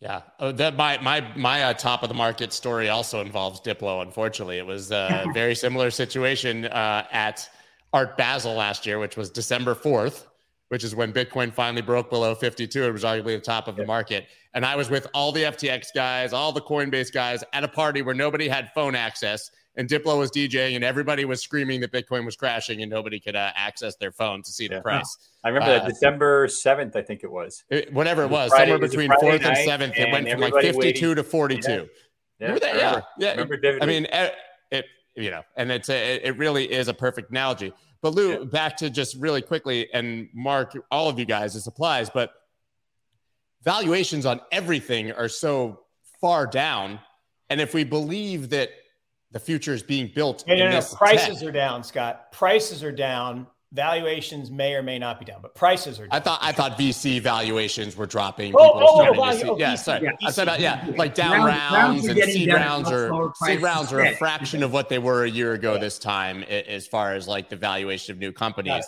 Speaker 1: Yeah, oh, that my my my uh, top of the market story also involves Diplo. Unfortunately, it was a very similar situation uh, at Art Basel last year, which was December fourth, which is when Bitcoin finally broke below fifty two. It was arguably the top of the market, and I was with all the FTX guys, all the Coinbase guys at a party where nobody had phone access, and Diplo was DJing, and everybody was screaming that Bitcoin was crashing, and nobody could uh, access their phone to see the yeah. price.
Speaker 4: I remember uh, that December seventh, I think it was.
Speaker 1: It, whatever it was, Friday, somewhere between fourth and seventh, it went from like fifty-two waiting. to forty-two. Yeah, yeah, that? yeah. yeah. Remember I mean, it, you know, and it's a, it really is a perfect analogy. But Lou, yeah. back to just really quickly, and Mark, all of you guys, this applies, but valuations on everything are so far down. And if we believe that the future is being built.
Speaker 2: No, no, no. Prices tech. are down, Scott. Prices are down. Valuations may or may not be down, but prices are. Down.
Speaker 1: I thought I thought VC valuations were dropping. Oh, oh, oh, value, oh, yeah, VC, sorry. Yeah, I said uh, yeah, like down rounds, rounds and seed rounds are seed rounds are a fraction of what they were a year ago this time, as far as like the valuation of new companies.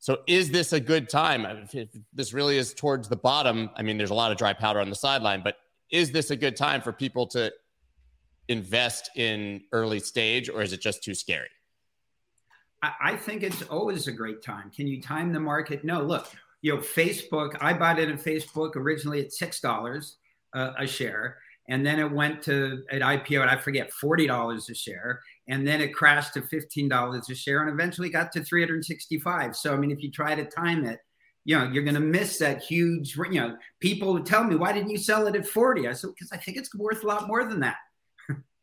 Speaker 1: So is this a good time? If this really is towards the bottom, I mean, there's a lot of dry powder on the sideline, but is this a good time for people to invest in early stage, or is it just too scary?
Speaker 3: I think it's always a great time. Can you time the market? No. Look, you know, Facebook. I bought it in Facebook originally at six dollars uh, a share, and then it went to at IPO, and I forget forty dollars a share, and then it crashed to $15 a share and eventually got to 365 so i mean if you try to time it you know you're going to miss that huge you know people would tell me why didn't you sell it at 40 i said because i think it's worth a lot more than that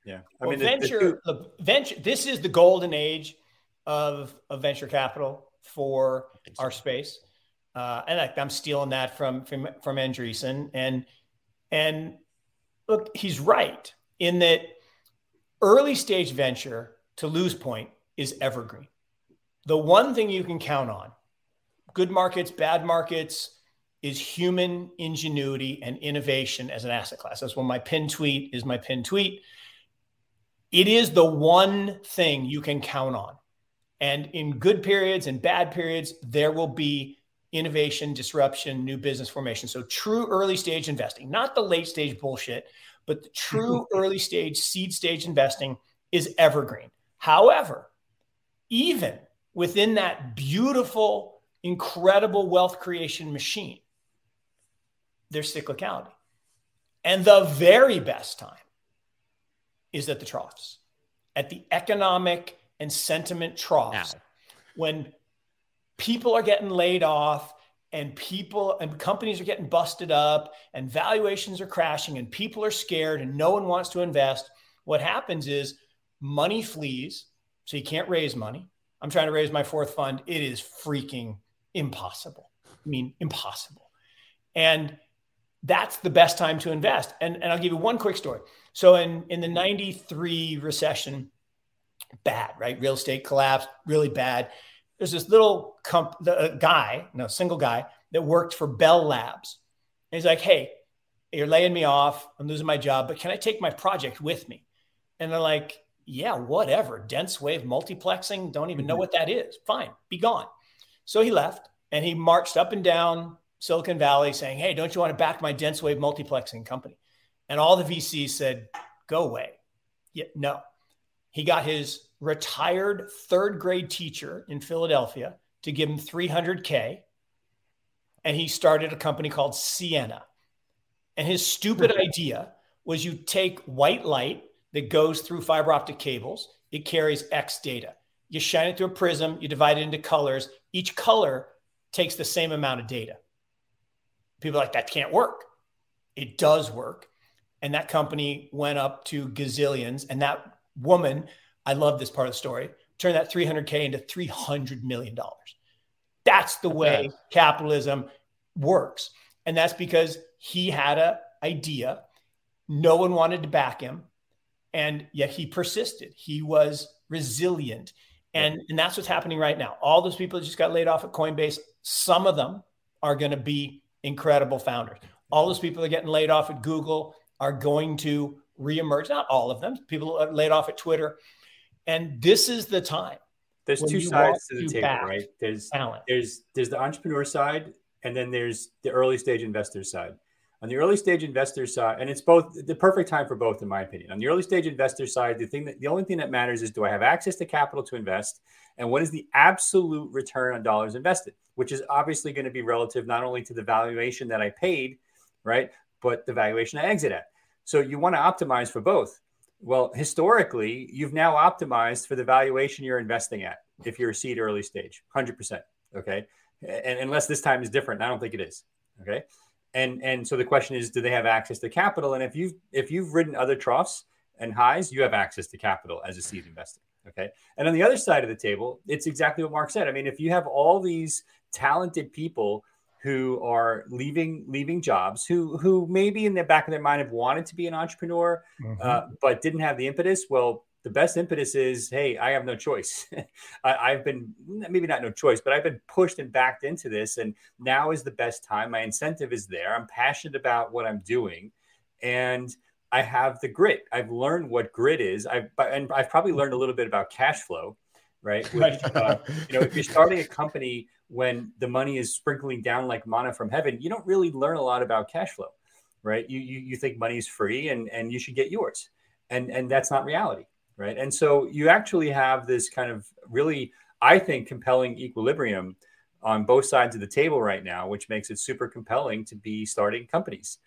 Speaker 4: yeah.
Speaker 2: I well, mean venture the, the, venture this is the golden age of, of venture capital for our space. Uh, and I, am stealing that from from from Andreessen. And and look he's right in that early stage venture to Lou's point is evergreen. The one thing you can count on good markets, bad markets, is human ingenuity and innovation as an asset class. That's when my pin tweet is my pin tweet. It is the one thing you can count on. And in good periods and bad periods, there will be innovation, disruption, new business formation. So true early stage investing, not the late stage bullshit, but the true early stage, seed stage investing is evergreen. However, even within that beautiful incredible wealth creation machine, there's cyclicality. And the very best time is at the troughs, at the economic and sentiment troughs, now. when people are getting laid off and people and companies are getting busted up and valuations are crashing and people are scared and no one wants to invest. What happens is money flees. So you can't raise money. I'm trying to raise my fourth fund. It is freaking impossible. I mean, impossible. And that's the best time to invest. And, and I'll give you one quick story. So in, in the 93 recession, bad, right? Real estate collapsed, really bad. There's this little comp, the, guy, no, single guy that worked for Bell Labs. And he's like, hey, you're laying me off. I'm losing my job, but can I take my project with me? And they're like, yeah, whatever. Dense wave multiplexing. Don't even know mm-hmm. what that is. Fine, be gone. So he left and he marched up and down Silicon Valley saying, Hey, don't you want to back my dense wave multiplexing company? And all the VCs said, Go away. Yeah, no. He got his retired third grade teacher in Philadelphia to give him 300K. And he started a company called Ciena. And his stupid hmm. idea was you take white light that goes through fiber optic cables, it carries X data you shine it through a prism, you divide it into colors. Each color takes the same amount of data. People like, that can't work. It does work. And that company went up to gazillions. And that woman, I love this part of the story, turned that 300K into $300 million. That's the way okay. capitalism works. And that's because he had an idea. No one wanted to back him. And yet he persisted. He was resilient. And, and that's what's happening right now. All those people that just got laid off at Coinbase, some of them are going to be incredible founders. All those people that are getting laid off at Google are going to reemerge. Not all of them. People are laid off at Twitter. And this is the time.
Speaker 4: There's two sides to the table, right? There's talent. there's there's the entrepreneur side, and then there's the early stage investor side. On the early stage investor side, and it's both the perfect time for both, in my opinion. On the early stage investor side, the thing that the only thing that matters is do I have access to capital to invest, and what is the absolute return on dollars invested, which is obviously going to be relative not only to the valuation that I paid, right, but the valuation I exit at. So you want to optimize for both. Well, historically, you've now optimized for the valuation you're investing at if you're a seed early stage, 100%. Okay. And unless this time is different, I don't think it is. Okay and and so the question is do they have access to capital and if you've if you've ridden other troughs and highs you have access to capital as a seed investor okay and on the other side of the table it's exactly what mark said i mean if you have all these talented people who are leaving leaving jobs who who maybe in the back of their mind have wanted to be an entrepreneur mm-hmm. uh, but didn't have the impetus. Well the best impetus is hey i have no choice. I, have been maybe not no choice but i've been pushed and backed into this and now is the best time. My incentive is there. I'm passionate about what i'm doing and i have the grit. I've learned what grit is. I've and i've probably learned a little bit about cash flow right Which, uh, you know if you're starting a company when the money is sprinkling down like manna from heaven you don't really learn a lot about cash flow right you you, you think money is free and and you should get yours and and that's not reality right? And so you actually have this kind of really, I think, compelling equilibrium on both sides of the table right now, which makes it super compelling to be starting companies.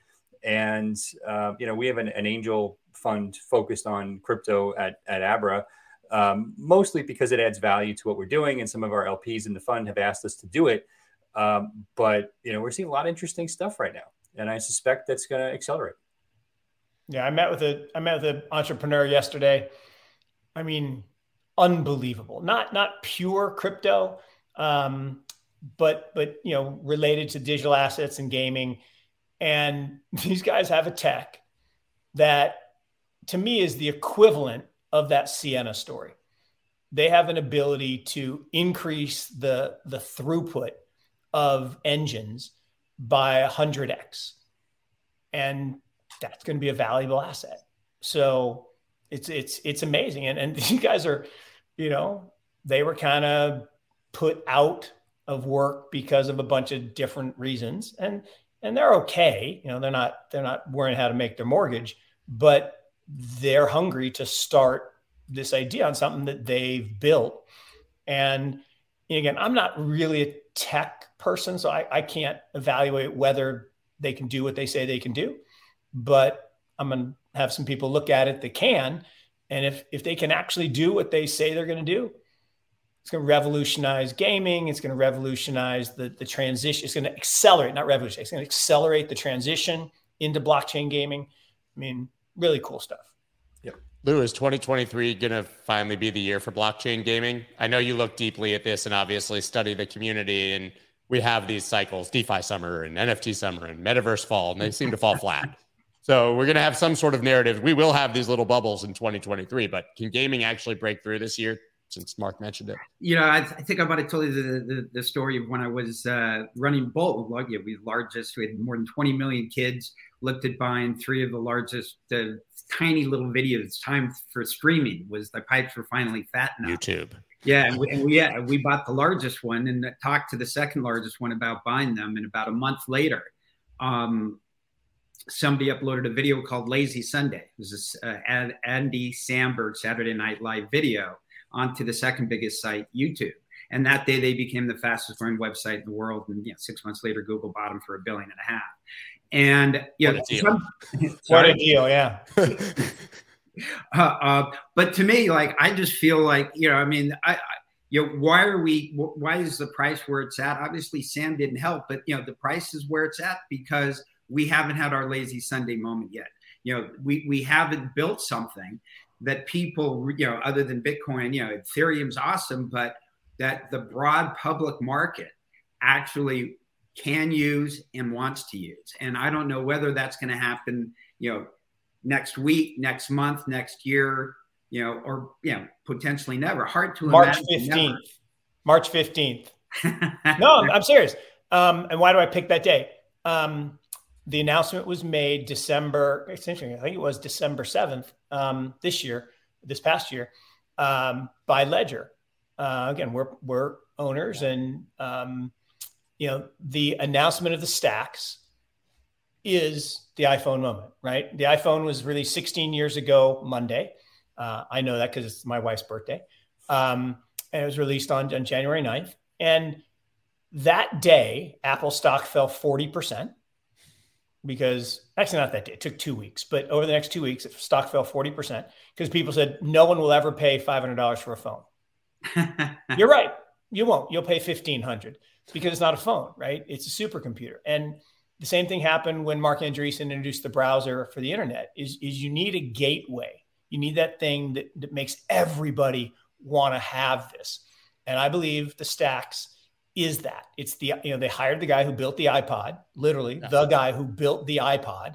Speaker 4: And uh, you know, we have an, an, angel fund focused on crypto at at Abra. Um, mostly because it adds value to what we're doing. And some of our LPs in the fund have asked us to do it. Um, but you know, we're seeing a lot of interesting stuff right now, and I suspect that's going to accelerate.
Speaker 2: Yeah, I met with a I met with an entrepreneur yesterday. I mean, unbelievable. Not not pure crypto, um, but but you know, related to digital assets and gaming. And these guys have a tech that, to me, is the equivalent of that Ciena story. They have an ability to increase the the throughput of engines by 100x. And that's going to be a valuable asset. So it's it's it's amazing. And and these guys are, you know, they were kind of put out of work because of a bunch of different reasons. And and they're okay. You know, they're not they're not worrying how to make their mortgage, but they're hungry to start this idea on something that they've built. And again, I'm not really a tech person, so I, I can't evaluate whether they can do what they say they can do. But I'm gonna have some people look at it that can. And if if they can actually do what they say they're going to do, it's going to revolutionize gaming. It's going to revolutionize the the transition. It's going to accelerate, not revolutionize. It's going to accelerate the transition into blockchain gaming. I mean, really cool stuff.
Speaker 1: Lou, is 2023 going to finally be the year for blockchain gaming? I know you look deeply at this and obviously study the community, and we have these cycles DeFi summer and NFT summer and metaverse fall, and they seem to fall flat. So we're going to have some sort of narrative. We will have these little bubbles in 2023, but can gaming actually break through this year? Since Mark mentioned it,
Speaker 3: you know, I, I think I might have told you the, the, the story of when I was uh, running Bolt. Like, yeah, we largest, we had more than 20 million kids. Looked at buying three of the largest, the tiny little videos. Time for streaming was the pipes were finally fat enough.
Speaker 1: YouTube.
Speaker 3: Yeah, and we, and we, yeah, we bought the largest one and talked to the second largest one about buying them. And about a month later, um, somebody uploaded a video called Lazy Sunday. It was this uh, Andy Samberg Saturday Night Live video onto the second biggest site, YouTube. And that day they became the fastest growing website in the world. And you know, six months later, Google bought them for a billion and a half. And yeah,
Speaker 2: what a deal, some, what a deal yeah.
Speaker 3: uh, uh, but to me, like I just feel like you know, I mean, I, I you know, why are we? Why is the price where it's at? Obviously, Sam didn't help, but you know, the price is where it's at because we haven't had our lazy Sunday moment yet. You know, we we haven't built something that people, you know, other than Bitcoin, you know, Ethereum's awesome, but that the broad public market actually can use and wants to use. And I don't know whether that's going to happen, you know, next week, next month, next year, you know, or you know, potentially never. Hard to imagine.
Speaker 2: March fifteenth. March fifteenth. no, I'm, I'm serious. Um, and why do I pick that day? Um, the announcement was made December, essentially, I think it was December 7th um, this year, this past year, um, by Ledger. Uh, again, we're, we're owners and, um, you know, the announcement of the Stax is the iPhone moment, right? The iPhone was released 16 years ago, Monday. Uh, I know that because it's my wife's birthday. Um, and it was released on, on January 9th. And that day, Apple stock fell 40% because actually not that day. It took two weeks, but over the next two weeks, stock fell 40% because people said no one will ever pay $500 for a phone. You're right. You won't. You'll pay 1500 because it's not a phone, right? It's a supercomputer. And the same thing happened when Marc Andreessen introduced the browser for the internet is, is you need a gateway. You need that thing that, that makes everybody want to have this. And I believe the Stax is that it's the you know they hired the guy who built the iPod, literally the guy who built the iPod,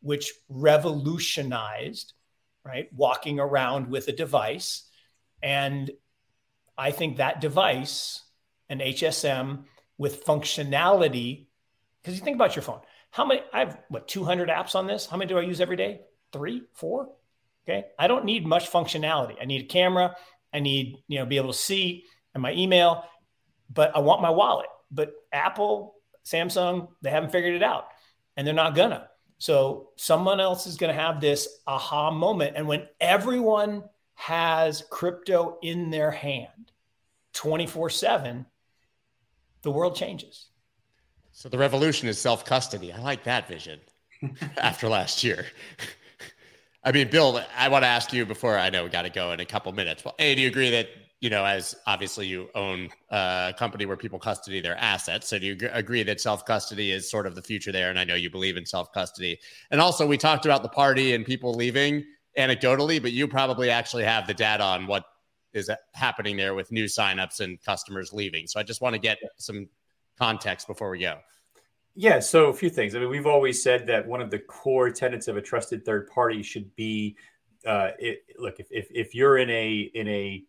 Speaker 2: which revolutionized right walking around with a device, and I think that device, an HSM with functionality, because you think about your phone, how many I have what 200 apps on this? How many do I use every day? Three, four. Okay, I don't need much functionality. I need a camera. I need you know be able to see and my email but I want my wallet. But Apple, Samsung, they haven't figured it out and they're not gonna. So someone else is gonna have this aha moment. And when everyone has crypto in their hand 24 7, the world changes.
Speaker 1: So the revolution is self custody. I like that vision after last year. I mean, Bill, I want to ask you before I know we got to go in a couple minutes. Well, A, do you agree that, you know, as obviously you own a company where people custody their assets. So do you agree that self custody is sort of the future there? And I know you believe in self custody. And also, we talked about the party and people leaving anecdotally, but you probably actually have the data on what is happening there with new signups and customers leaving. So I just want to get some context before we go.
Speaker 4: Yeah, so a few things. I mean, we've always said that one of the core tenets of a trusted third party should be, uh, it, look, if, if, if you're in a in a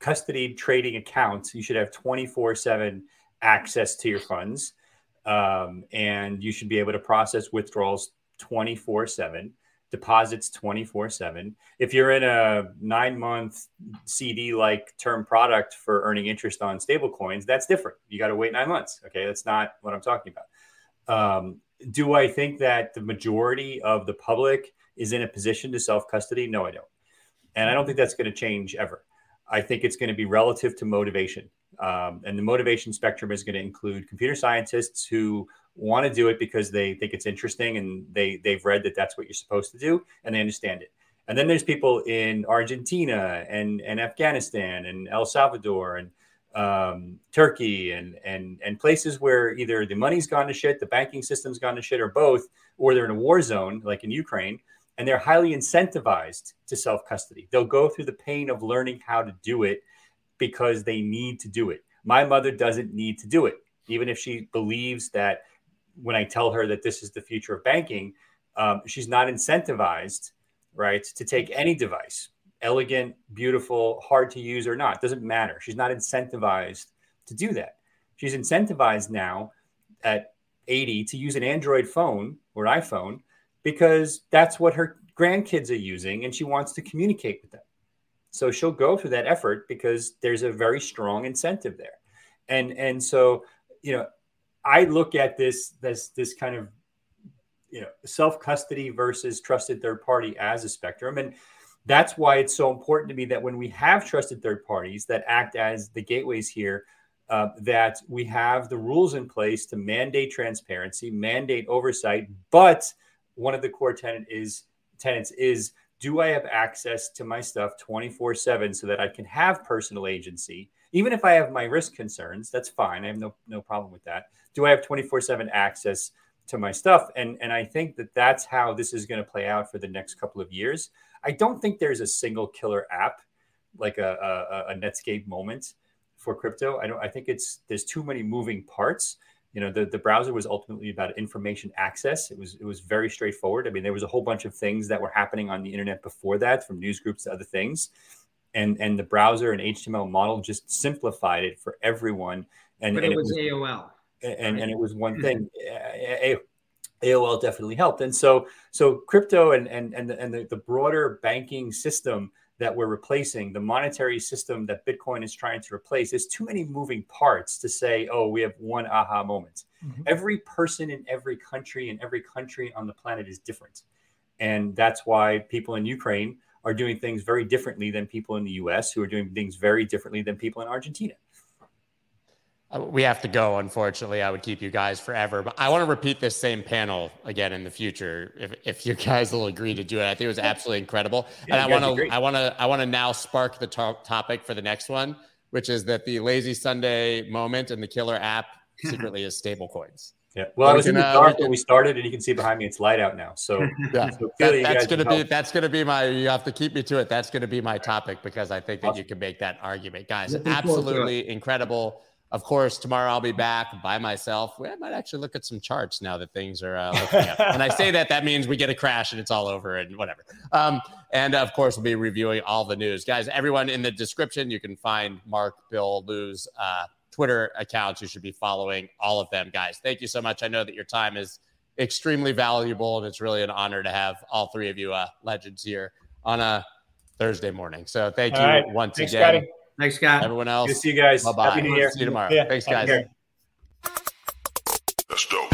Speaker 4: custody trading account, you should have 24 seven access to your funds, um, and you should be able to process withdrawals 24 seven, deposits 24 seven. If you're in a nine month CD like term product for earning interest on stable coins, that's different. You got to wait nine months. Okay, that's not what I'm talking about. Um, do I think that the majority of the public is in a position to self custody? No, I don't. And I don't think that's going to change ever. I think it's going to be relative to motivation. Um, and the motivation spectrum is going to include computer scientists who want to do it because they think it's interesting and they, they've read that that's what you're supposed to do and they understand it. And then there's people in Argentina and, and Afghanistan and El Salvador and um, Turkey and and and places where either the money's gone to shit, the banking system's gone to shit, or both, or they're in a war zone like in Ukraine, and they're highly incentivized to self custody. They'll go through the pain of learning how to do it because they need to do it. My mother doesn't need to do it, even if she believes that when I tell her that this is the future of banking, um, she's not incentivized, right, to take any device elegant, beautiful, hard to use or not. Doesn't matter. She's not incentivized to do that. She's incentivized now at 80 to use an Android phone or iPhone because that's what her grandkids are using and she wants to communicate with them. So she'll go through that effort because there's a very strong incentive there. And and so, you know, I look at this this this kind of you know self custody versus trusted third party as a spectrum and that's why it's so important to me that when we have trusted third parties that act as the gateways here, uh, that we have the rules in place to mandate transparency, mandate oversight. But one of the core tenet is tenants is do I have access to my stuff 24 7 so that I can have personal agency? Even if I have my risk concerns, that's fine. I have no, no problem with that. Do I have 24 7 access to my stuff? And, and I think that that's how this is going to play out for the next couple of years. I don't think there's a single killer app like a, a, a Netscape moment for crypto. I don't. I think it's there's too many moving parts. You know, the, the browser was ultimately about information access. It was it was very straightforward. I mean, there was a whole bunch of things that were happening on the internet before that, from news groups to other things, and and the browser and HTML model just simplified it for everyone. And,
Speaker 3: but
Speaker 4: and
Speaker 3: it, was it was AOL.
Speaker 4: And, and it was one thing. AOL definitely helped. And so so crypto and and and the, and the, the broader banking system that we're replacing, the monetary system that Bitcoin is trying to replace, there's too many moving parts to say, oh, we have one aha moment. Mm-hmm. Every person in every country and every country on the planet is different. And that's why people in Ukraine are doing things very differently than people in the US, who are doing things very differently than people in Argentina.
Speaker 1: Uh, we have to go, unfortunately. I would keep you guys forever, but I want to repeat this same panel again in the future if, if you guys will agree to do it. I think it was absolutely incredible, yeah, and I want to I want to I want to now spark the to- topic for the next one, which is that the lazy Sunday moment and the killer app secretly is stable coins.
Speaker 4: Yeah. Well, I was in the dark uh, when we started, and you can see behind me it's light out now. So,
Speaker 1: yeah, so that, that's going to be that's going to be my. You have to keep me to it. That's going to be my topic because I think that awesome. you can make that argument, guys. Absolutely incredible of course, tomorrow I'll be back by myself. I might actually look at some charts now that things are uh, looking up. and I say that, that means we get a crash and it's all over and whatever. Um, and of course, we'll be reviewing all the news. Guys, everyone in the description, you can find Mark, Bill, Lou's uh, Twitter accounts. You should be following all of them, guys. Thank you so much. I know that your time is extremely valuable, and it's really an honor to have all three of you uh, legends here on a Thursday morning. So thank all you right. once Thanks, again.
Speaker 3: Scotty. Thanks, Scott.
Speaker 4: Everyone else. Good to see you guys.
Speaker 1: Bye bye. See you tomorrow. Yeah. Thanks, guys. That's dope.